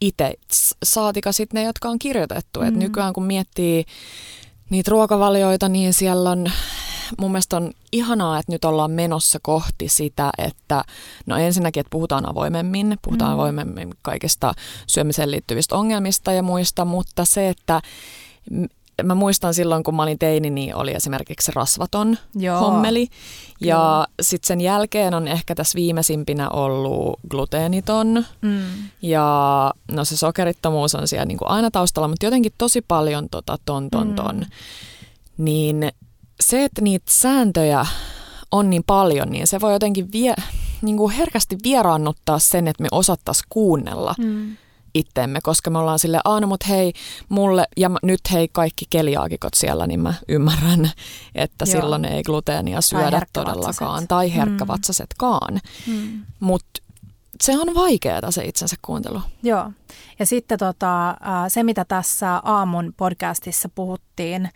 itse. Saatika sitten ne, jotka on kirjoitettu. Mm. Et nykyään kun miettii niitä ruokavalioita, niin siellä on mun mielestä on ihanaa, että nyt ollaan menossa kohti sitä, että no ensinnäkin, että puhutaan avoimemmin, puhutaan mm. avoimemmin kaikista syömiseen liittyvistä ongelmista ja muista, mutta se, että mä muistan silloin, kun mä olin teini, niin oli esimerkiksi rasvaton Joo. hommeli. Ja sitten sen jälkeen on ehkä tässä viimeisimpinä ollut gluteeniton. Mm. Ja no se sokerittomuus on siellä niin kuin aina taustalla, mutta jotenkin tosi paljon tota ton ton ton. Mm. Niin se, että niitä sääntöjä on niin paljon, niin se voi jotenkin vie, niin kuin herkästi vieraannuttaa sen, että me osattaisiin kuunnella mm. itteemme, koska me ollaan sille aina, mutta hei, mulle, ja nyt hei kaikki keliaakikot siellä, niin mä ymmärrän, että Joo. silloin ei gluteenia syödä tai todellakaan, tai mm. herkkävatsasetkaan. Mm. Mutta se on vaikeaa se itsensä kuuntelu. Joo. Ja sitten tota, se, mitä tässä aamun podcastissa puhuttiin,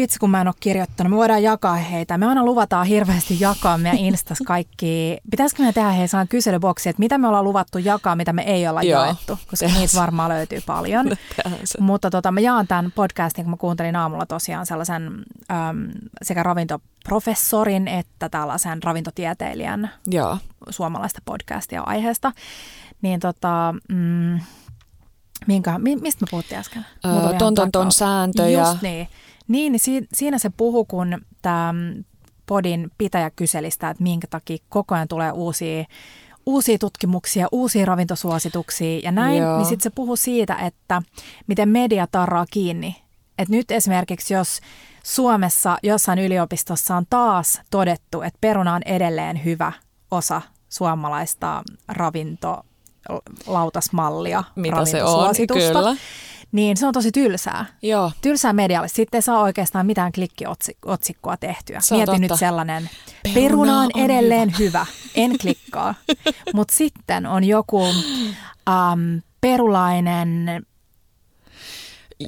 Vitsi, kun mä en ole kirjoittanut. Me voidaan jakaa heitä. Me aina luvataan hirveästi jakaa meidän Instas kaikki. Pitäisikö me tehdä heidän kyselyboksi, että mitä me ollaan luvattu jakaa, mitä me ei olla Joo, jaettu, koska niitä varmaan löytyy paljon. Mutta tota, mä jaan tämän podcastin, kun mä kuuntelin aamulla tosiaan sellaisen äm, sekä ravintoprofessorin että tällaisen ravintotieteilijän Joo. suomalaista podcastia aiheesta. Niin tota, mm, minkä, mistä me puhuttiin äsken? Öö, ton, ton, ton sääntöjä. Just niin. Niin, niin siinä se puhu, kun tämä podin pitäjä kyseli sitä, että minkä takia koko ajan tulee uusia, uusia tutkimuksia, uusia ravintosuosituksia ja näin, Joo. niin sitten se puhuu siitä, että miten media tarraa kiinni. Että nyt esimerkiksi, jos Suomessa jossain yliopistossa on taas todettu, että peruna on edelleen hyvä osa suomalaista ravintolautasmallia, Mitä se on, kyllä niin se on tosi tylsää. Joo. Tylsää medialle. Sitten ei saa oikeastaan mitään klikkiotsikkoa tehtyä. Se Mieti nyt sellainen, peruna, peruna on edelleen hyvä. hyvä, en klikkaa. Mutta sitten on joku um, perulainen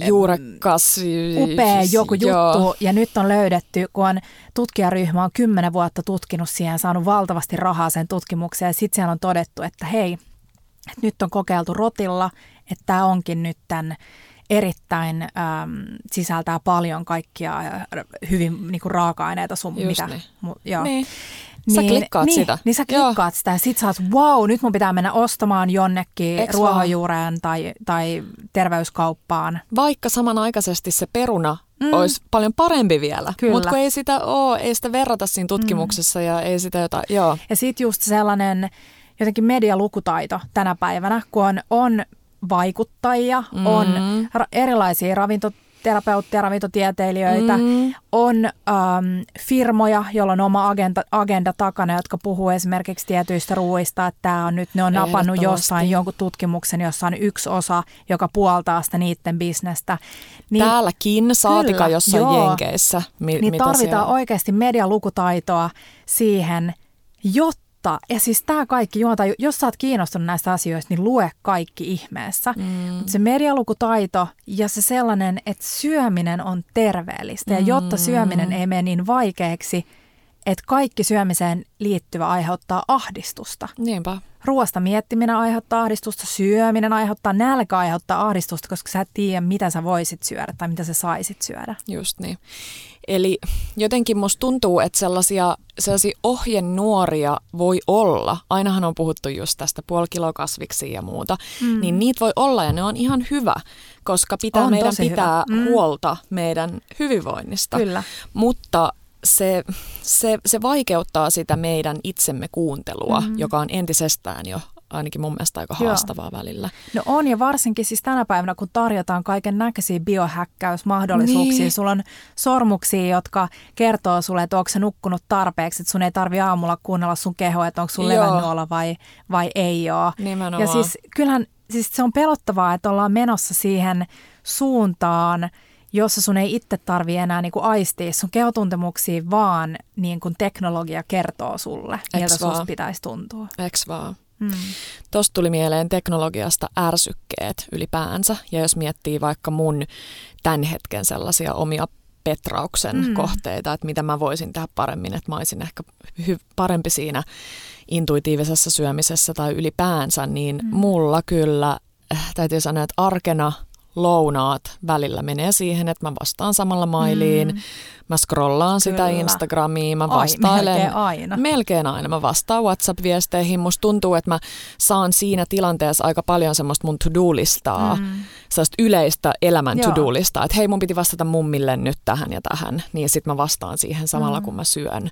juurekas. Upea joku juttu joo. ja nyt on löydetty, kun on tutkijaryhmä on kymmenen vuotta tutkinut siihen, saanut valtavasti rahaa sen tutkimukseen ja sitten siellä on todettu, että hei, että nyt on kokeiltu rotilla että tämä onkin nyt tämän erittäin äm, sisältää paljon kaikkia äh, hyvin niin kuin raaka-aineita sun Just mitä. Niin. Mu, joo. Niin. Sä niin, klikkaat niin, sitä. Niin sä klikkaat Joo. sitä ja sit sä oot, wow, nyt mun pitää mennä ostamaan jonnekin Eks ruohonjuureen tai, tai terveyskauppaan. Vaikka samanaikaisesti se peruna mm. olisi paljon parempi vielä. Mutta kun ei sitä ole, ei sitä verrata siinä tutkimuksessa mm. ja ei sitä jotain, joo. Ja sit just sellainen jotenkin medialukutaito tänä päivänä, kun on, on vaikuttajia, mm. on ra- erilaisia ravintoterapeutteja, ravintotieteilijöitä, mm. on ähm, firmoja, joilla on oma agenda, agenda takana, jotka puhuu esimerkiksi tietyistä ruuista, että tämä on nyt, ne on napannut jossain jonkun tutkimuksen, jossa on yksi osa, joka puoltaa sitä niiden bisnestä. Niin, Täälläkin, saatika kyllä, jossain joo, Jenkeissä. Mi- niin tarvitaan siellä? oikeasti medialukutaitoa siihen, jotta mutta, ja siis tämä kaikki, juonta, jos sä oot kiinnostunut näistä asioista, niin lue kaikki ihmeessä. Mm. se medialukutaito ja se sellainen, että syöminen on terveellistä. Mm. Ja jotta syöminen ei mene niin vaikeaksi, että kaikki syömiseen liittyvä aiheuttaa ahdistusta. Niinpä. Ruoasta miettiminen aiheuttaa ahdistusta, syöminen aiheuttaa, nälkä aiheuttaa ahdistusta, koska sä et tiedä, mitä sä voisit syödä tai mitä sä saisit syödä. Just niin. Eli jotenkin musta tuntuu, että sellaisia, sellaisia ohjenuoria voi olla. Ainahan on puhuttu just tästä puolikilokasviksi ja muuta. Mm. Niin niitä voi olla ja ne on ihan hyvä, koska pitää On meidän pitää hyvä. Mm. huolta meidän hyvinvoinnista. Kyllä. Mutta se, se, se vaikeuttaa sitä meidän itsemme kuuntelua, mm. joka on entisestään jo ainakin mun mielestä aika Joo. haastavaa välillä. No on ja varsinkin siis tänä päivänä, kun tarjotaan kaiken näköisiä biohäkkäysmahdollisuuksia. Niin. Sulla on sormuksia, jotka kertoo sulle, että onko se nukkunut tarpeeksi, että sun ei tarvi aamulla kuunnella sun kehoa, että onko sun Joo. levännyt olla vai, vai ei ole. Nimenomaan. Ja siis kyllähän siis se on pelottavaa, että ollaan menossa siihen suuntaan, jossa sun ei itse tarvi enää niinku aistia sun kehotuntemuksia, vaan niin kuin teknologia kertoo sulle, miltä vaan? pitäisi tuntua. Eks vaan? Hmm. Tuosta tuli mieleen teknologiasta ärsykkeet ylipäänsä. Ja jos miettii vaikka mun tämän hetken sellaisia omia petrauksen Mm. mm. kohteita, että mitä mä voisin tehdä paremmin, että mä olisin ehkä hy- parempi siinä intuitiivisessa syömisessä tai ylipäänsä, niin Mm. mm. mulla kyllä äh, täytyy sanoa, että arkena lounaat välillä menee siihen, että mä vastaan samalla mailiin, Mm. mä scrollaan sitä Kyllä. Instagramia, mä Ai, vastailen. melkein aina. Melkein aina. Mä vastaan WhatsApp-viesteihin. Musta tuntuu, että mä saan siinä tilanteessa aika paljon semmoista mun to-do-listaa, Mm. mm. sellaista yleistä elämän Joo. to-do-listaa, että hei mun piti vastata mummille nyt tähän ja tähän, niin sit mä vastaan siihen samalla Mm. kun mä syön.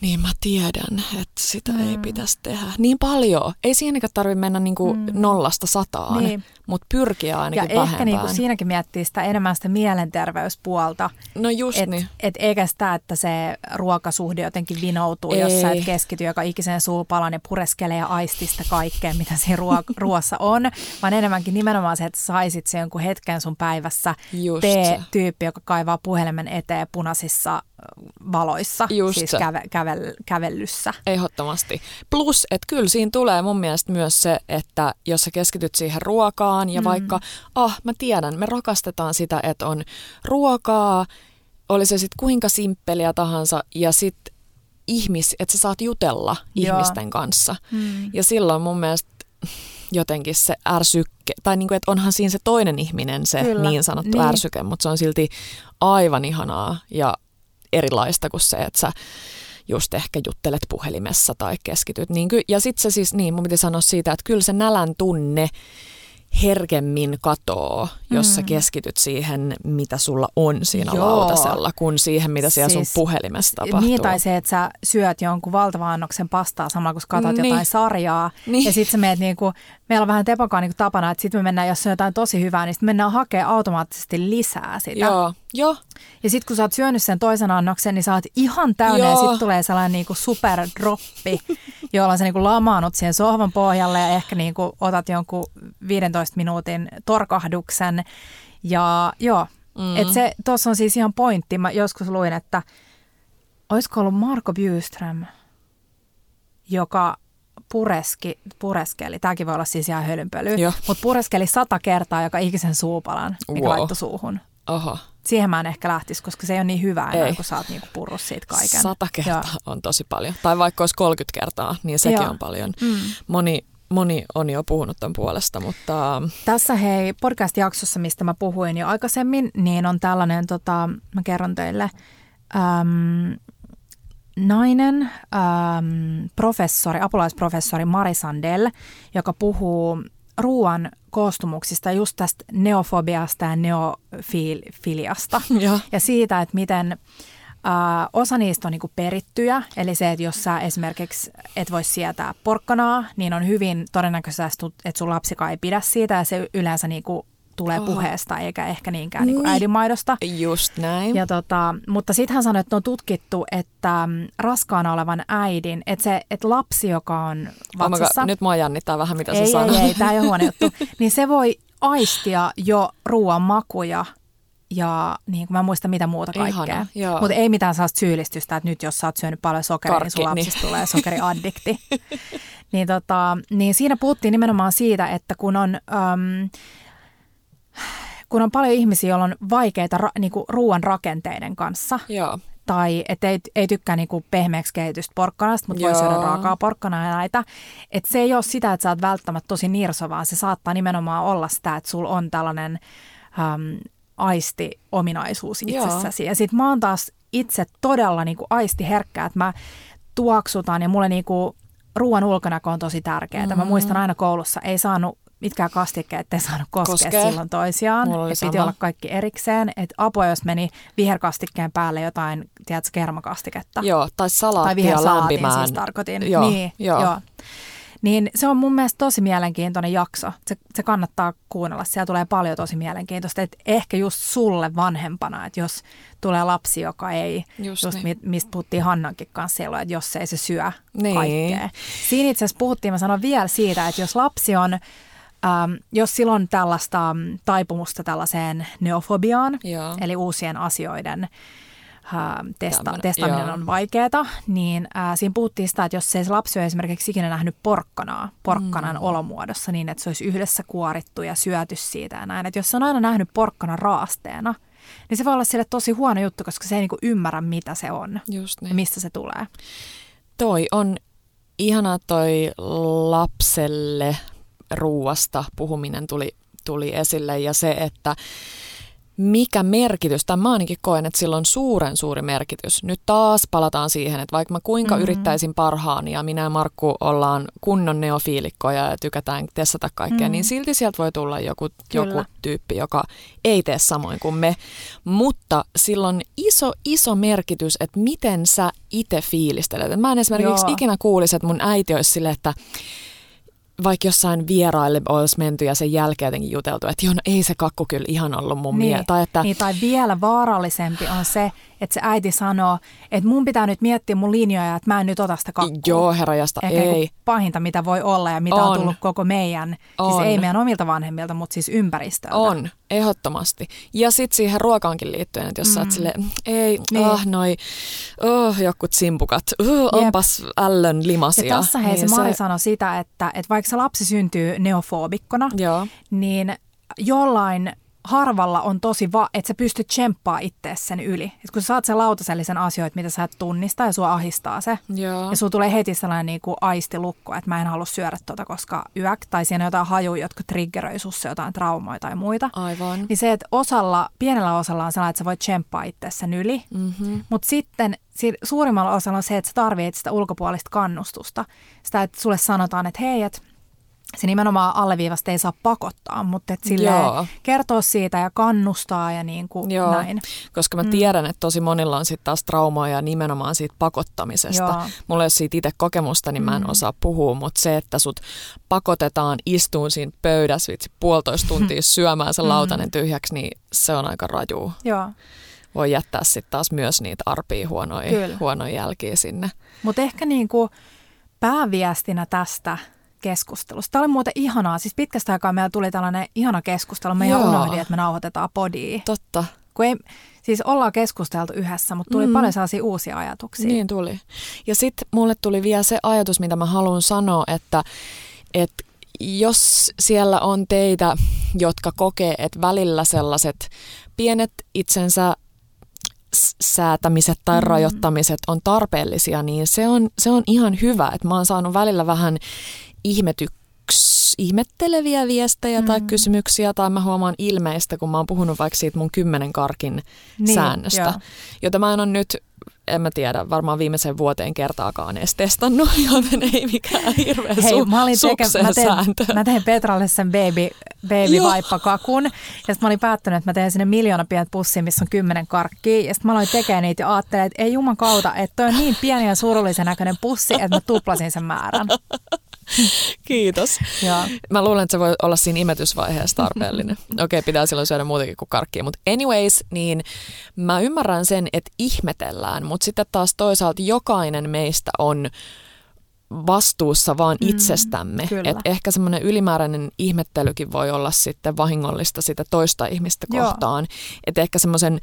Niin mä tiedän, että sitä mm. ei pitäisi tehdä. Niin paljon. Ei siinäkään tarvitse mennä niinku Mm. nollasta sataan, Niin. mutta pyrkiä Ja ainakin ehkä vähempään. niin kuin siinäkin miettii sitä enemmän sitä mielenterveyspuolta, No just et, niin. et eikä sitä, että se ruokasuhde jotenkin vinoutuu, Ei. jos sä et keskity joka ikiseen suupalan ja pureskelee ja aistista kaikkea, mitä siinä ruo- ruoassa on, vaan enemmänkin nimenomaan se, että saisit sen jonkun hetken sun päivässä Just tee se. tyyppi, joka kaivaa puhelimen eteen punaisissa valoissa, Just siis se. käve, kävel, kävellyssä. Ehdottomasti. Plus, että kyllä siinä tulee mun mielestä myös se, että jos sä keskityt siihen ruokaan ja Mm. vaikka, ah mä tiedän, me rakastetaan sitä, että on ruokaa, oli se sitten kuinka simppeliä tahansa ja sitten ihmis, että sä saat jutella Joo. ihmisten kanssa. Mm. Ja silloin mun mielestä jotenkin se ärsykke, tai niin kuin, että onhan siinä se toinen ihminen se Kyllä. Niin sanottu niin. ärsyke, mutta se on silti aivan ihanaa ja erilaista kuin se, että sä just ehkä juttelet puhelimessa tai keskityt. Niin ky- ja sitten se siis, niin mun piti sanoa siitä, että kyllä se nälän tunne herkemmin katoo, jos mm. sä keskityt siihen, mitä sulla on siinä Joo. Lautasella, kuin siihen, mitä siellä Siis sun puhelimessa tapahtuu. Niin, tai se, että sä syöt jonkun valtavan annoksen pastaa samalla, kun sä katsot Niin. jotain sarjaa. Niin. Ja sitten sä meet niinku, meillä on vähän Tepokaan niinku tapana, että sitten me mennään, jos on jotain tosi hyvää, niin sitten mennään hakemaan automaattisesti lisää sitä. Joo, joo, Ja sitten kun sä oot syönyt sen toisen annoksen, niin sä oot ihan täynnä ja Joo. sitten tulee sellainen niinku superdroppi, jolla sä niinku lamaannut siihen sohvan pohjalle ja ehkä niinku otat jonkun 15 minuutin torkahduksen. Ja joo, mm. että se tuossa on siis ihan pointti. Mä joskus luin, että olisiko ollut Marko Bjuström, joka pureski, pureskeli, tämäkin voi olla siis ihan hölynpöly, mutta pureskeli sata kertaa joka ikisen suupalan, mikä Wow. laittoi suuhun. oho. Siihen mä en ehkä lähtisi, koska se ei ole niin hyvä enää, Ei. kun sä oot niinku purrut siitä kaiken. Sata kertaa Joo. on tosi paljon. Tai vaikka olisi 30 kertaa, niin sekin Joo. on paljon. Mm. Moni, moni on jo puhunut tämän puolesta, mutta Tässä hei podcast-jaksossa, mistä mä puhuin jo aikaisemmin, niin on tällainen, tota, mä kerron teille, äm, nainen, äm, professori, apulaisprofessori Mari Sandel, joka puhuu ruoan koostumuksista, just tästä neofobiasta ja neofiliasta. Joo. Ja siitä, että miten äh, osa niistä on niinku perittyjä, eli se, että jos sä esimerkiksi et voi sietää porkkanaa, niin on hyvin todennäköistä, että sun lapsikaan ei pidä siitä ja se yleensä niinku tulee Oho. puheesta eikä ehkä niinkään niinku Niin. äidinmaidosta. just näin. Ja tota, mutta sitten hän sanoi, että on tutkittu, että mm, raskaana olevan äidin, että se että lapsi, joka on Oh vatsassa, nyt mua jännittää vähän, mitä ei, sä ei, sanot. ei, tämä ei ole huono juttu, niin se voi aistia jo ruoan makuja ja niin kuin mä en muista mitä muuta kaikkea. Mutta ei mitään sellaista syyllistystä, että nyt jos sä oot syönyt paljon sokeria, niin sun Karkki, lapsista niin. tulee sokeriaddikti. niin, tota, niin siinä puhuttiin nimenomaan siitä, että kun on, äm, kun on paljon ihmisiä, joilla on vaikeita ra, niin kuin ruoan rakenteiden kanssa, Joo, tai et ei, ei tykkää niinku pehmeäksi kehitystä porkkanasta, mutta voi Joo. syödä raakaa porkkanaa ja näitä. Et se ei ole sitä, että sä oot välttämättä tosi nirso, vaan se saattaa nimenomaan olla sitä, että sulla on tällainen äm, aisti-ominaisuus Joo. itsessäsi. Ja sit mä oon taas itse todella niinku aistiherkkä, että mä tuoksutan ja mulle niinku ruoan ulkonäkö on tosi tärkeää. Mm-hmm. Mä muistan aina koulussa, ei saanut mitkään kastikkeet, ettei saanut koskea Koskee. silloin toisiaan. Mulla oli piti sama. olla kaikki erikseen. Et apua, jos meni viherkastikkeen päälle jotain, tiedätkö, kermakastiketta. Joo, tai tai salaattia vihersalaatin lämpimään. siis tarkoitin. Joo, niin, joo. joo. Niin se on mun mielestä tosi mielenkiintoinen jakso. Se, se kannattaa kuunnella. Siellä tulee paljon tosi mielenkiintoista. Et ehkä just sulle vanhempana, että jos tulee lapsi, joka ei, Just just niin. mi- mistä puhuttiin Hannankin kanssa silloin, että jos ei se syö Niin. kaikkea. Siinä itse asiassa puhuttiin, mä sanon vielä siitä, että jos lapsi on, ähm, jos sillä on tällaista mm, taipumusta tällaiseen neofobiaan, Joo. eli uusien asioiden ähm, testa- testaaminen joo. on vaikeaa, niin äh, siinä puhuttiin sitä, että jos se lapsi ole esimerkiksi ikinä nähnyt porkkanaa porkkanan mm. olomuodossa niin, että se olisi yhdessä kuorittu ja syöty siitä ja näin, että jos se on aina nähnyt porkkanan raasteena, niin se voi olla sille tosi huono juttu, koska se ei niinku ymmärrä, mitä se on Just ja niin. mistä se tulee. Toi on ihana toi lapselle ruuasta puhuminen tuli, tuli esille ja se, että mikä merkitys, tai mä ainakin koen, että sillä on suuren suuri merkitys. Nyt taas palataan siihen, että vaikka mä kuinka Mhm. mm-hmm. yrittäisin parhaani ja minä ja Markku ollaan kunnon neofiilikkoja ja tykätään testata kaikkea, Mhm. mm-hmm. niin silti sieltä voi tulla joku, Kyllä. joku tyyppi, joka ei tee samoin kuin me. Mutta sillä on iso, iso merkitys, että miten sä itse fiilistelet. Et Mä en esimerkiksi Joo. ikinä kuulisi, että mun äiti olisi silleen, että vaikka jossain vieraille olisi menty ja sen jälkeen jotenkin juteltu, että joo, no ei se kakku kyllä ihan ollut mun Niin, mielestä. Tai että niin, tai vielä vaarallisempi on se, että se äiti sanoo, että mun pitää nyt miettiä mun linjoja, että mä en nyt ota sitä kakkua. joo, herrajasta, Ehkä ei. pahinta, mitä voi olla ja mitä on, On. tullut koko meidän, On. siis ei meidän omilta vanhemmilta, mutta siis ympäristöltä. On, ehdottomasti. Ja sitten siihen ruokaankin liittyen, että jos mm. sä oot silleen, ei, Niin. ah noi, oh, jokut simpukat, uh, onpas ällön limasia. Ja tässä hei, niin se Mari sanoi sitä, että, että vaikka se lapsi syntyy neofobikkona, Joo, niin jollain harvalla on tosi, va- että sä pystyt tsemppaa ittees sen yli. Et kun sä saat sen lautasellisen asioita, mitä sä et tunnista ja sua ahistaa se, joo. Ja sulla tulee heti sellainen niin kuin aistilukko, että mä en halua syödä tuota, koska yök, tai siinä on jotain hajuja, jotka triggeröi sussa jotain traumoja tai muita. Aivan. Niin se, että osalla, pienellä osalla on sellainen, että sä voit tsemppaa itse sen yli. Mm-hmm. Mutta sitten si- suurimmalla osalla on se, että sä tarvitset sitä ulkopuolista kannustusta. Sitä, että sulle sanotaan, että hei, että se nimenomaan alleviivasta ei saa pakottaa, mutta Joo. kertoo siitä ja kannustaa ja niin kuin Joo. näin. Koska mä tiedän, että tosi monilla on sitten taas traumoja nimenomaan siitä pakottamisesta. Joo. Mulla ei ole siitä itse kokemusta, niin mä en osaa puhua, mutta se, että sut pakotetaan istuun siinä pöydässä vitsi puolitoista tuntia syömään sen lautanen tyhjäksi, niin se on aika raju. Joo. Voi jättää sitten taas myös niitä arpia huonoja, huonoja jälkiä sinne. Mutta ehkä niin kuin pääviestinä tästä keskustelusta. Tämä oli muuten ihanaa. Siis pitkästä aikaa meillä tuli tällainen ihana keskustelu. Me ihan unohdin, että me nauhoitetaan podia. Totta, Kun ei, siis ollaan keskusteltu yhdessä, mutta tuli Mm. paljon sellaisia uusia ajatuksia. niin tuli. Ja sitten mulle tuli vielä se ajatus, mitä mä haluan sanoa, että, että jos siellä on teitä, jotka kokee, että välillä sellaiset pienet itsensä säätämiset tai Mm. rajoittamiset on tarpeellisia, niin se on, se on ihan hyvä. Että mä oon saanut välillä vähän ihmetyks, ihmetteleviä viestejä mm. tai kysymyksiä, tai mä huomaan ilmeistä, kun mä oon puhunut vaikka siitä mun kymmenen karkin Niin, säännöstä, joo. jota mä en ole nyt, en mä tiedä, varmaan viimeiseen vuoteen kertaakaan edes testannut, joten ei mikään hirveä Hei, su- mä, olin teke, mä, tein, sääntö. mä tein Petralle sen baby, baby vaippakakun. Ja sitten mä olin päättänyt, että mä teen sinne miljoona pientä pussia, missä on kymmenen karkkia. Ja sitten mä aloin tekemään niitä ja ajattelin, että ei juman kautta, että toi on niin pieni ja surullisen näköinen pussi, että mä tuplasin sen määrän. Kiitos. Joo. Mä luulen, että se voi olla siinä imetysvaiheessa tarpeellinen. Okei, okay, pitää silloin syödä muutakin kuin karkkia. Mutta anyways, niin mä ymmärrän sen, että ihmetellään, mutta sitten taas toisaalta jokainen meistä on vastuussa vaan Mm, itsestämme. kyllä. Et ehkä semmoinen ylimääräinen ihmettelykin voi olla sitten vahingollista sitä toista ihmistä Joo. kohtaan. Että ehkä semmoisen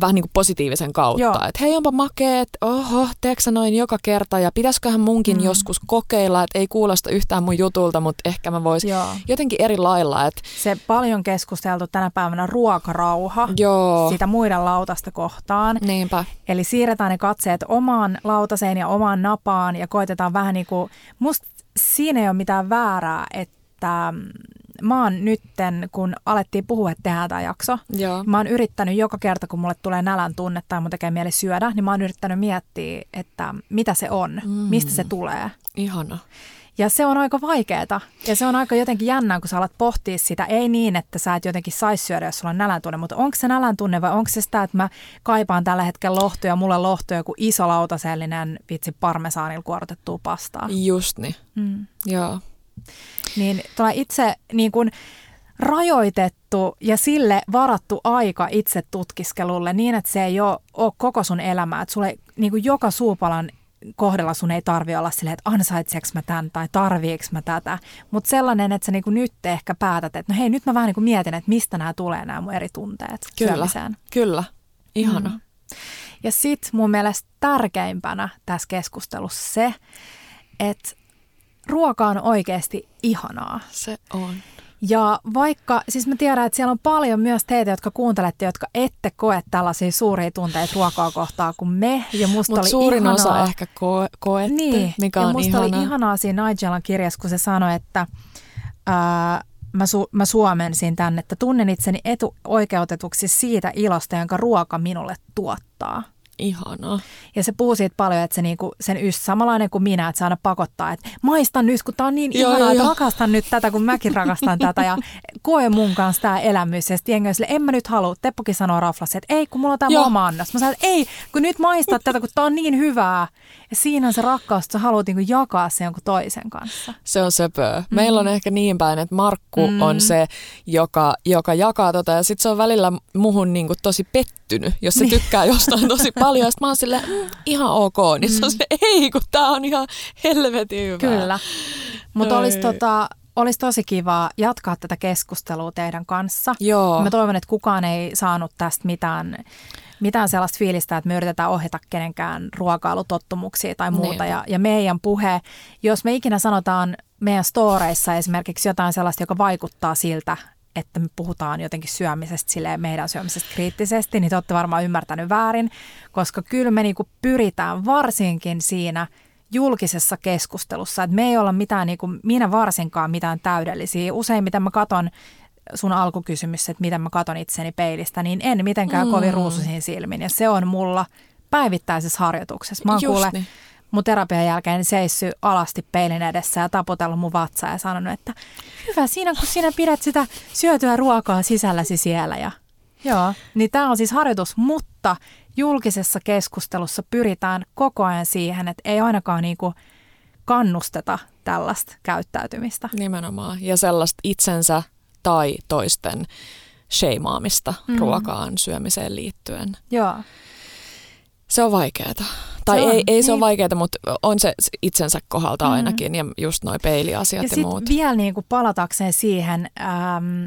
vähän niin kuin positiivisen kautta. Että hei onpa makeet, oho, teetkö noin joka kerta ja pitäisiköhän munkin mm. joskus kokeilla, että ei kuulosta yhtään mun jutulta, mutta ehkä mä voisin jotenkin eri lailla. Että... Se paljon keskusteltu tänä päivänä ruokarauha Joo. sitä muiden lautasta kohtaan. Niinpä. Eli siirretään ne katseet omaan lautaseen ja omaan napaan ja koitetaan vähän niin kuin, musta siinä ei ole mitään väärää, että mm, mä oon nytten, kun alettiin puhua, että tehdään tämä jakso, Joo. mä oon yrittänyt joka kerta, kun mulle tulee nälän tunne tai mun tekee mieli syödä, niin mä oon yrittänyt miettiä, että mitä se on, mm. mistä se tulee. Ihana. Ja se on aika vaikeeta. Ja se on aika jotenkin jännää, kun sä alat pohtia sitä. Ei niin, että sä et jotenkin saisi syödä, jos sulla on nälän tunne, mutta onko se nälän tunne vai onko se sitä, että mä kaipaan tällä hetkellä lohtuja, mulle lohtuja joku iso lautasellinen vitsi parmesaanilla kuorotettua pastaa. Just niin. Mm. Joo. Niin tuo itse niin kuin rajoitettu ja sille varattu aika itse tutkiskelulle niin, että se ei ole, ole koko sun elämää. Että sulle niin kuin joka suupalan kohdalla sun ei tarvi olla silleen, että ansaitseeko mä tämän tai tarviiko mä tätä. Mutta sellainen, että sä niinku nyt ehkä päätät, että no hei, nyt mä vähän niinku mietin, että mistä nämä tulee nämä mun eri tunteet Kyllä, syömiseen. kyllä. Ihana. Mm. Ja sitten mun mielestä tärkeimpänä tässä keskustelussa se, että ruoka on oikeasti ihanaa. Se on. Ja vaikka, siis mä tiedän, että siellä on paljon myös teitä, jotka kuuntelette, jotka ette koe tällaisia suuria tunteita ruokaa kohtaa kuin me. Ja musta Mut oli suurin ihanaa, osa ehkä ko- koette, niin, mikä ja on musta ihanaa. oli ihanaa siinä Nigelan kirjassa, kun se sanoi, että ää, mä, su- mä suomensin tänne, että tunnen itseni etuoikeutetuksi siitä ilosta, jonka ruoka minulle tuottaa. Ihanaa. Ja se puhuu siitä paljon, että se niinku, sen yst, samanlainen kuin minä, että se aina pakottaa, että maistan nyt, kun tämä on niin Joo, ihanaa, joo, että joo. rakastan nyt tätä, kun mäkin rakastan tätä ja koe mun kanssa tämä elämys. Ja sitten jengi sille, en mä nyt halua. Teppokin sanoo raflassa, että ei, kun mulla on tämä oma annos. Mä sanon, että ei, kun nyt maistat tätä, kun tämä on niin hyvää. Ja siinä on se rakkaus, että sä haluat niinku jakaa se jonkun toisen kanssa. Se on söpöä. Mm. Meillä on ehkä niin päin, että Markku Mm. on se, joka, joka jakaa tota, ja sitten se on välillä muhun niinku tosi pettynyt, jos se Niin. tykkää jostain tosi paljon. Ja sit mä oon silleen, mm, ihan ok, niin se on se, ei kun tää on ihan helvetin hyvä. Kyllä. Mutta olisi, tota, olisi tosi kiva jatkaa tätä keskustelua teidän kanssa. Joo. Mä toivon, että kukaan ei saanut tästä mitään, mitään sellaista fiilistä, että me yritetään ohjata kenenkään ruokailutottumuksia tai muuta. Niinpä. Ja, ja meidän puhe, jos me ikinä sanotaan meidän storeissa esimerkiksi jotain sellaista, joka vaikuttaa siltä, että me puhutaan jotenkin syömisestä silleen meidän syömisestä kriittisesti, niin te olette varmaan ymmärtänyt väärin, koska kyllä me niinku pyritään varsinkin siinä julkisessa keskustelussa, että me ei olla mitään, niinku, minä varsinkaan mitään täydellisiä. Useimmiten mä katon sun alkukysymys, että miten mä katon itseni peilistä, niin en mitenkään mm. kovin ruususin silmin. Ja se on mulla päivittäisessä harjoituksessa. Mä oon Just kuule niin. Mun terapian jälkeen seissy alasti peilin edessä ja taputellut mun vatsaa ja sanonut, että hyvä siinä, kun sinä pidät sitä syötyä ruokaa sisälläsi siellä. Ja, joo, niin tämä on siis harjoitus, mutta julkisessa keskustelussa pyritään koko ajan siihen, että ei ainakaan niinku kannusteta tällaista käyttäytymistä. Nimenomaan. Ja sellaista itsensä tai toisten sheimaamista mm. ruokaan syömiseen liittyen. Joo, Se on vaikeaa. Tai Se se on, ei, ei se niin. ole vaikeaa, mutta on se itsensä kohdalta Mm. ainakin ja just noi peiliasiat ja ja, sitten muut. vielä niin kuin palatakseen siihen ähm,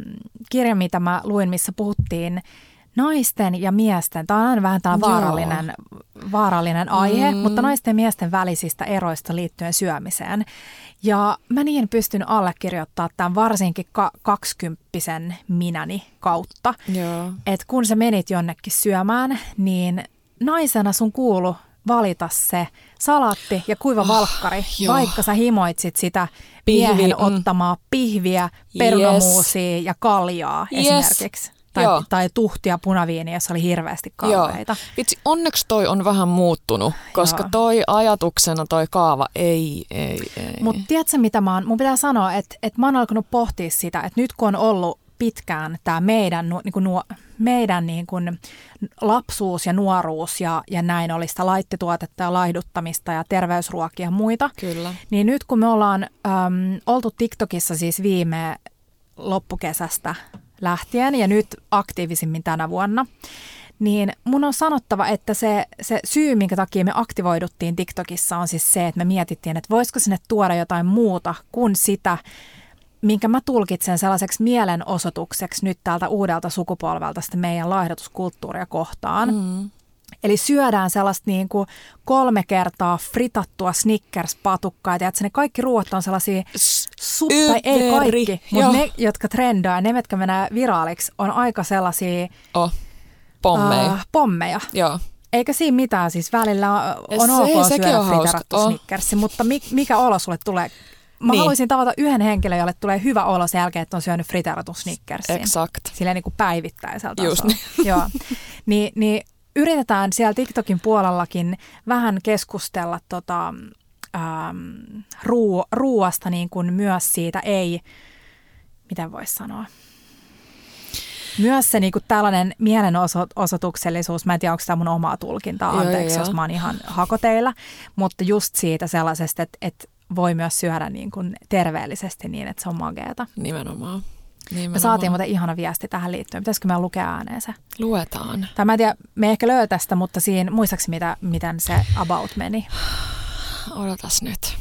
kirja, mitä mä luin, missä puhuttiin naisten ja miesten, tämä on aina vähän Joo. vaarallinen, vaarallinen aihe, Mm. mutta naisten ja miesten välisistä eroista liittyen syömiseen. Ja mä niin pystyn allekirjoittamaan tämän varsinkin ka- kaksikymppisen minäni kautta, että kun sä menit jonnekin syömään, niin naisena sun kuulu valita se salaatti ja kuiva valkkari, joo. vaikka sä himoitsit sitä Pihvi, miehen mm. ottamaa pihviä, perunamuusia ja kaljaa Yes. esimerkiksi. Tai, Joo. tai tuhtia punaviiniä, jossa oli hirveästi Joo. kalveita. Vitsi, onneksi toi on vähän muuttunut, koska Joo. toi ajatuksena toi kaava ei, ei, ei. Mutta tiedätkö mitä mä oon, mun pitää sanoa, että, että mä oon alkanut pohtia sitä, että nyt kun on ollut pitkään tämä meidän, niin kuin nuo, meidän niin kuin lapsuus ja nuoruus ja, ja näin oli sitä laittituotetta ja laihduttamista ja terveysruokia ja muita, Kyllä. niin nyt kun me ollaan äm, oltu TikTokissa siis viime loppukesästä lähtien ja nyt aktiivisimmin tänä vuonna, niin mun on sanottava, että se, se syy, minkä takia me aktivoiduttiin TikTokissa on siis se, että me mietittiin, että voisiko sinne tuoda jotain muuta kuin sitä minkä mä tulkitsen sellaiseksi mielenosoitukseksi nyt tältä uudelta sukupolvelta sitä meidän laihdutuskulttuuria kohtaan. Mm. Eli syödään sellaista niin kuin kolme kertaa fritattua Snickers-patukkaa. Ja että ne kaikki ruoat on sellaisia, su- tai ei kaikki, mutta ne, jotka trendaa, ne, jotka menee viraaliksi, on aika sellaisia... Oh, pommeja. Uh, pommeja. Joo. Eikä siinä mitään, siis välillä on se, ok syödä friterattu oh. Snickersi, mutta mikä olo sulle tulee Mä niin. haluaisin tavata yhden henkilön, jolle tulee hyvä olo sen jälkeen, että on syönyt friteeratun Snickersin. Exakt. Silleen niin kuin päivittäisellä Just niin. Joo. Ni, niin yritetään siellä TikTokin puolellakin vähän keskustella tota, ähm, ruu, ruuasta niin kuin myös siitä ei, miten voisi sanoa, myös se niin kuin tällainen mielenosoituksellisuus, mä en tiedä, onko tämä mun omaa tulkintaa, anteeksi, joo, jos mä oon ihan hakoteilla, mutta just siitä sellaisesta, että, että voi myös syödä niin kuin terveellisesti niin, että se on mageeta. Nimenomaan. Nimenomaan. Me saatiin muuten ihana viesti tähän liittyen. Pitäisikö me lukea ääneen se? Luetaan. Tai mä en tiedä, me ehkä löytä tästä, mutta siinä, muistaakseni mitä, miten se about meni? Odotas nyt.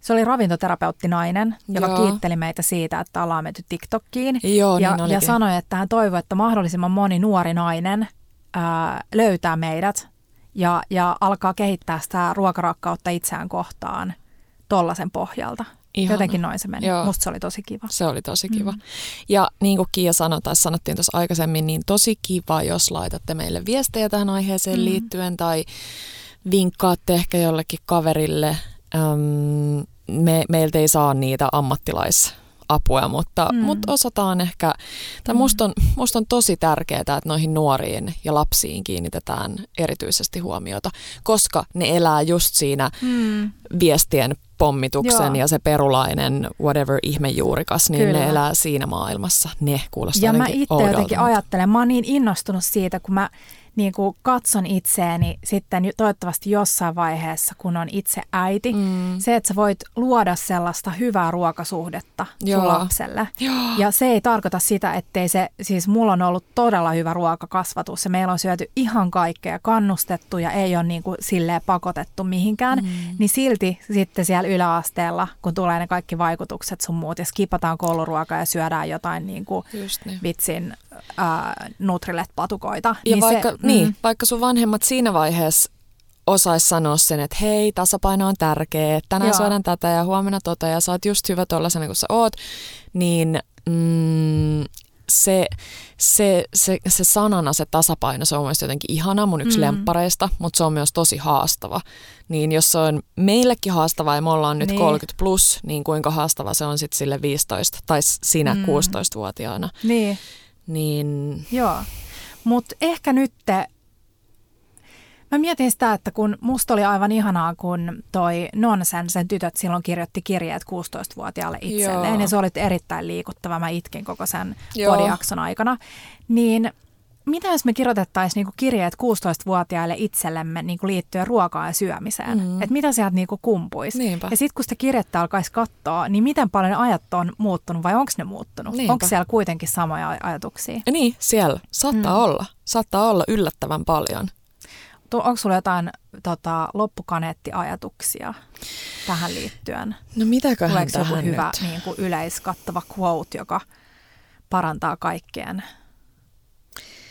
Se oli ravintoterapeutti nainen, joka Joo. kiitteli meitä siitä, että ollaan menty TikTokkiin. Joo, ja, niin ja sanoi, että hän toivoi, että mahdollisimman moni nuori nainen ää, löytää meidät ja, ja alkaa kehittää sitä ruokarakkautta itseään kohtaan tollaisen pohjalta. Ihana. Jotenkin noin se meni. Joo. Musta se oli tosi kiva. Se oli tosi kiva. Mm. Ja niin kuin Kiia sanoi, tai sanottiin tuossa aikaisemmin, niin tosi kiva, jos laitatte meille viestejä tähän aiheeseen mm. liittyen tai vinkkaatte ehkä jollekin kaverille. Öm, me, meiltä ei saa niitä ammattilaisapua, mutta, mm. mutta osataan ehkä, tai mm. musta, on, musta on tosi tärkeää, että noihin nuoriin ja lapsiin kiinnitetään erityisesti huomiota, koska ne elää just siinä mm. viestien pommituksen Joo. ja se perulainen whatever ihmejuurikas, niin Kyllä. ne elää siinä maailmassa. Ne kuulostaa Ja mä itse jotenkin ajattelen, mä oon niin innostunut siitä, kun mä niin kuin katson itseäni sitten toivottavasti jossain vaiheessa, kun on itse äiti, mm. se, että sä voit luoda sellaista hyvää ruokasuhdetta Joo. sun lapselle. Joo. Ja se ei tarkoita sitä, ettei se, siis mulla on ollut todella hyvä ruokakasvatus ja meillä on syöty ihan kaikkea kannustettu ja ei ole niin kuin silleen pakotettu mihinkään, mm. niin silti sitten siellä yläasteella, kun tulee ne kaikki vaikutukset sun muut ja skipataan kouluruokaa ja syödään jotain niin kuin niin. vitsin äh, Nutrilet-patukoita. Ja niin vaikka, se, niin, mm. vaikka sun vanhemmat siinä vaiheessa osaisi sanoa sen, että hei, tasapaino on tärkeä, tänään Joo. syödään tätä ja huomenna tota ja sä oot just hyvä tuollaisena kuin sä oot, niin mm, se, se, se, se sanana, se tasapaino, se on mielestäni jotenkin ihana, mun yksi mm. lemppareista, mutta se on myös tosi haastava. Niin jos se on meillekin haastava ja me ollaan nyt niin. 30 plus, niin kuinka haastava se on sitten sille 15 tai sinä mm. 16-vuotiaana. Niin. Niin... Joo, mutta ehkä nyt Mä mietin sitä, että kun musta oli aivan ihanaa, kun toi Nonsen, sen tytöt silloin kirjoitti kirjeet 16-vuotiaalle itselleen. Ja se oli erittäin liikuttava. Mä itkin koko sen podiakson aikana. Niin mitä jos me kirjoitettaisiin niinku kirjeet 16-vuotiaille itsellemme niinku liittyen ruokaan ja syömiseen? Mm. Että mitä sieltä niinku kumpuisi? Niinpä. Ja sitten kun sitä kirjettä alkaisi katsoa, niin miten paljon ajat on muuttunut vai onko ne muuttunut? Onko siellä kuitenkin samoja ajatuksia? Ja niin, siellä saattaa mm. olla. Saattaa olla yllättävän paljon. Onko sulla jotain tota, loppukaneettiajatuksia tähän liittyen? No mitäköhän Tuleeko tähän joku nyt? hyvä niin kuin yleiskattava quote, joka parantaa kaikkien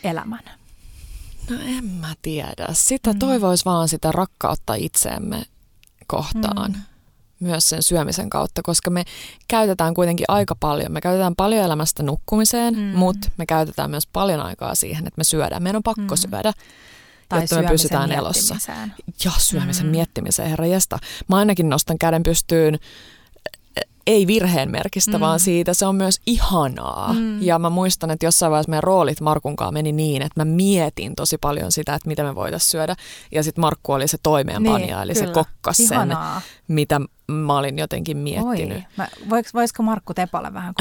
elämän? No en mä tiedä. Sitä mm. toivoisi vaan sitä rakkautta itseemme kohtaan. Mm. Myös sen syömisen kautta, koska me käytetään kuitenkin aika paljon. Me käytetään paljon elämästä nukkumiseen, mm. mutta me käytetään myös paljon aikaa siihen, että me syödään. Meidän on pakko mm. syödä tai jotta me pysytään elossa. Ja syömisen mm. miettimiseen, herra jesta. Mä ainakin nostan käden pystyyn ei virheen merkistä, mm. vaan siitä se on myös ihanaa. Mm. Ja mä muistan, että jossain vaiheessa meidän roolit Markunkaan meni niin, että mä mietin tosi paljon sitä, että mitä me voitaisiin syödä. Ja sitten Markku oli se toimeenpanija, niin, eli kyllä. se kokkas sen, mitä mä olin jotenkin miettinyt. Mä, voiko, voisiko Markku Tepalle vähän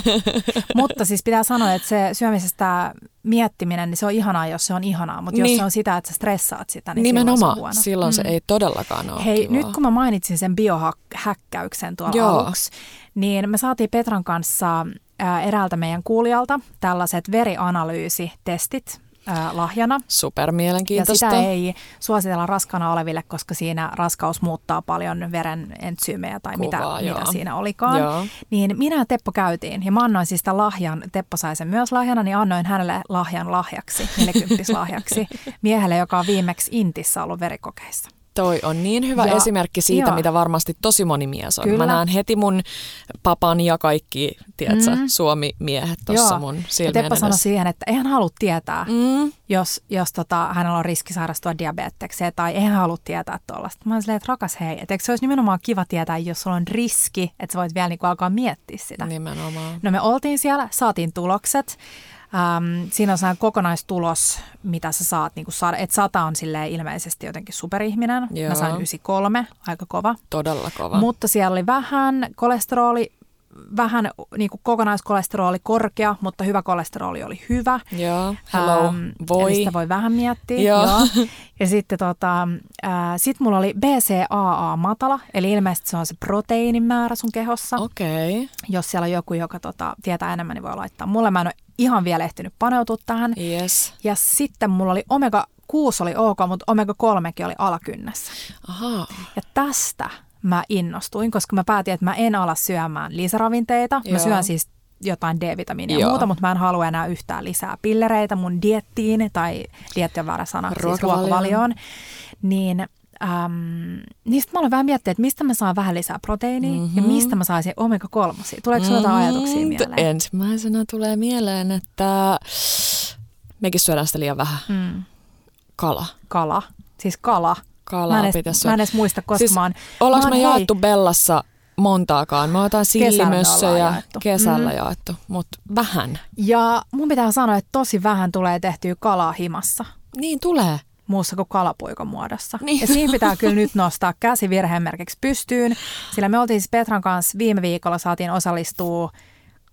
Mutta siis pitää sanoa, että se syömisestä miettiminen, niin se on ihanaa, jos se on ihanaa. Mutta niin. jos se on sitä, että sä stressaat sitä, niin Nimenomaan. silloin se on huono. Silloin mm. se ei todellakaan ole Hei, kivaa. nyt kun mä mainitsin sen biohäkkäyksen tuolla Joo. aluksi, niin me saatiin Petran kanssa eräältä meidän kuulijalta tällaiset verianalyysitestit, ää, lahjana. Super Ja mielenkiintoista. sitä ei suositella raskana oleville, koska siinä raskaus muuttaa paljon veren entsyymejä tai mitä, Kuvaa, mitä joo. siinä olikaan. Joo. Niin minä ja Teppo käytiin ja mä annoin siis sitä lahjan, Teppo sai sen myös lahjana, niin annoin hänelle lahjan lahjaksi, 40 lahjaksi, miehelle, joka on viimeksi Intissä ollut verikokeissa. Toi on niin hyvä Ja- esimerkki siitä, joo. mitä varmasti tosi moni mies on. Kyllä. Mä näen heti mun papan ja kaikki, tiedätkö, Mm. Suomi-miehet tuossa mun Ja silmien Teppo sanoi siihen, että eihän halua tietää, Mm, jos, jos tota, hänellä on riski sairastua diabetekseen tai eihän halua tietää tuollaista. Mä silleen, että rakas hei, että eikö se olisi nimenomaan kiva tietää, jos sulla on riski, että sä voit vielä niinku alkaa miettiä sitä. nimenomaan. No me oltiin siellä, saatiin tulokset. Ähm, siinä on sellainen kokonaistulos, mitä sä saat. Niin saada, että sata on silleen ilmeisesti jotenkin superihminen. Joo. Mä sain 93, aika kova. Todella kova. Mutta siellä oli vähän kolesteroli, vähän niin kuin kokonaiskolesteroli korkea, mutta hyvä kolesteroli oli hyvä. Joo, hello, Ähm, voi. Eli sitä voi vähän miettiä. Joo. Ja sitten tota, äh, sit mulla oli BCAA matala, eli ilmeisesti se on se proteiinin määrä sun kehossa. Okei, okay. Jos siellä on joku, joka tota, tietää enemmän, niin voi laittaa. Mulle mä en ole ihan vielä ehtinyt paneutua tähän. yes. Ja sitten mulla oli omega 6 oli ok, mutta omega 3 oli alakynnessä. Ahaa, Ja tästä mä innostuin, koska mä päätin, että mä en ala syömään lisäravinteita. Mä Joo. syön siis jotain D-vitamiinia ja muuta, mutta mä en halua enää yhtään lisää pillereitä mun diettiin, tai dietti on väärä sana, siis Ruokavalioon. Niin, äm, niin sit mä olen vähän miettinyt, että mistä mä saan vähän lisää proteiinia mm-hmm. ja mistä mä saisin omega-3. Tuleeko sulla jotain ajatuksia Mm, mieleen? Ensimmäisenä tulee mieleen, että mekin syödään sitä liian vähän. Mm. Kala. Kala. Siis kala. Kalaa mä, en pitäisi mä en edes muista, koska Siis mä oon... Ollaanko mä me hei, jaettu Bellassa montaakaan? Kesällä me sillimössöjä ollaan jaettu. kesällä Mm. jaettu, mutta vähän. Ja mun pitää sanoa, että tosi vähän tulee tehtyä kalaa himassa. Niin tulee. muussa kuin kalapuikon muodossa. Niin. Ja siinä pitää kyllä nyt nostaa käsi virhemerkiksi pystyyn, sillä me oltiin siis Petran kanssa viime viikolla saatiin osallistua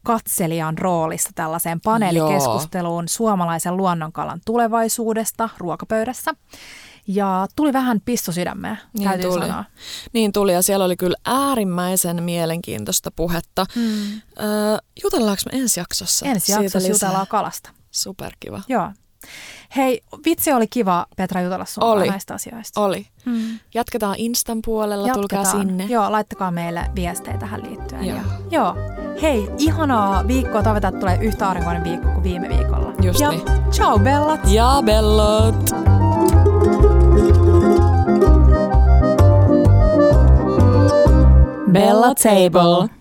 katselijan roolissa tällaiseen paneelikeskusteluun suomalaisen luonnonkalan tulevaisuudesta ruokapöydässä. Ja tuli vähän pistosydämeä, Niin täytyy tuli. sanoa. Niin tuli ja siellä oli kyllä äärimmäisen mielenkiintoista puhetta. Mm. Öö, jutellaanko me ensi jaksossa? Ensi siitä jaksossa lisää? jutellaan kalasta. Superkiva. Joo. Hei, vitsi oli kiva Petra jutella sun Oli. näistä asioista. Oli. Mm. Jatketaan Instan puolella, tulkaa Jatketaan. sinne. Joo, laittakaa meille viestejä tähän liittyen. Joo. Ja, joo. Hei, ihanaa viikkoa. Toivotaan, että tulee yhtä aurinkoinen viikko kuin viime viikolla. Just ja niin. ciao bellat! Ja bellot! Bella Table.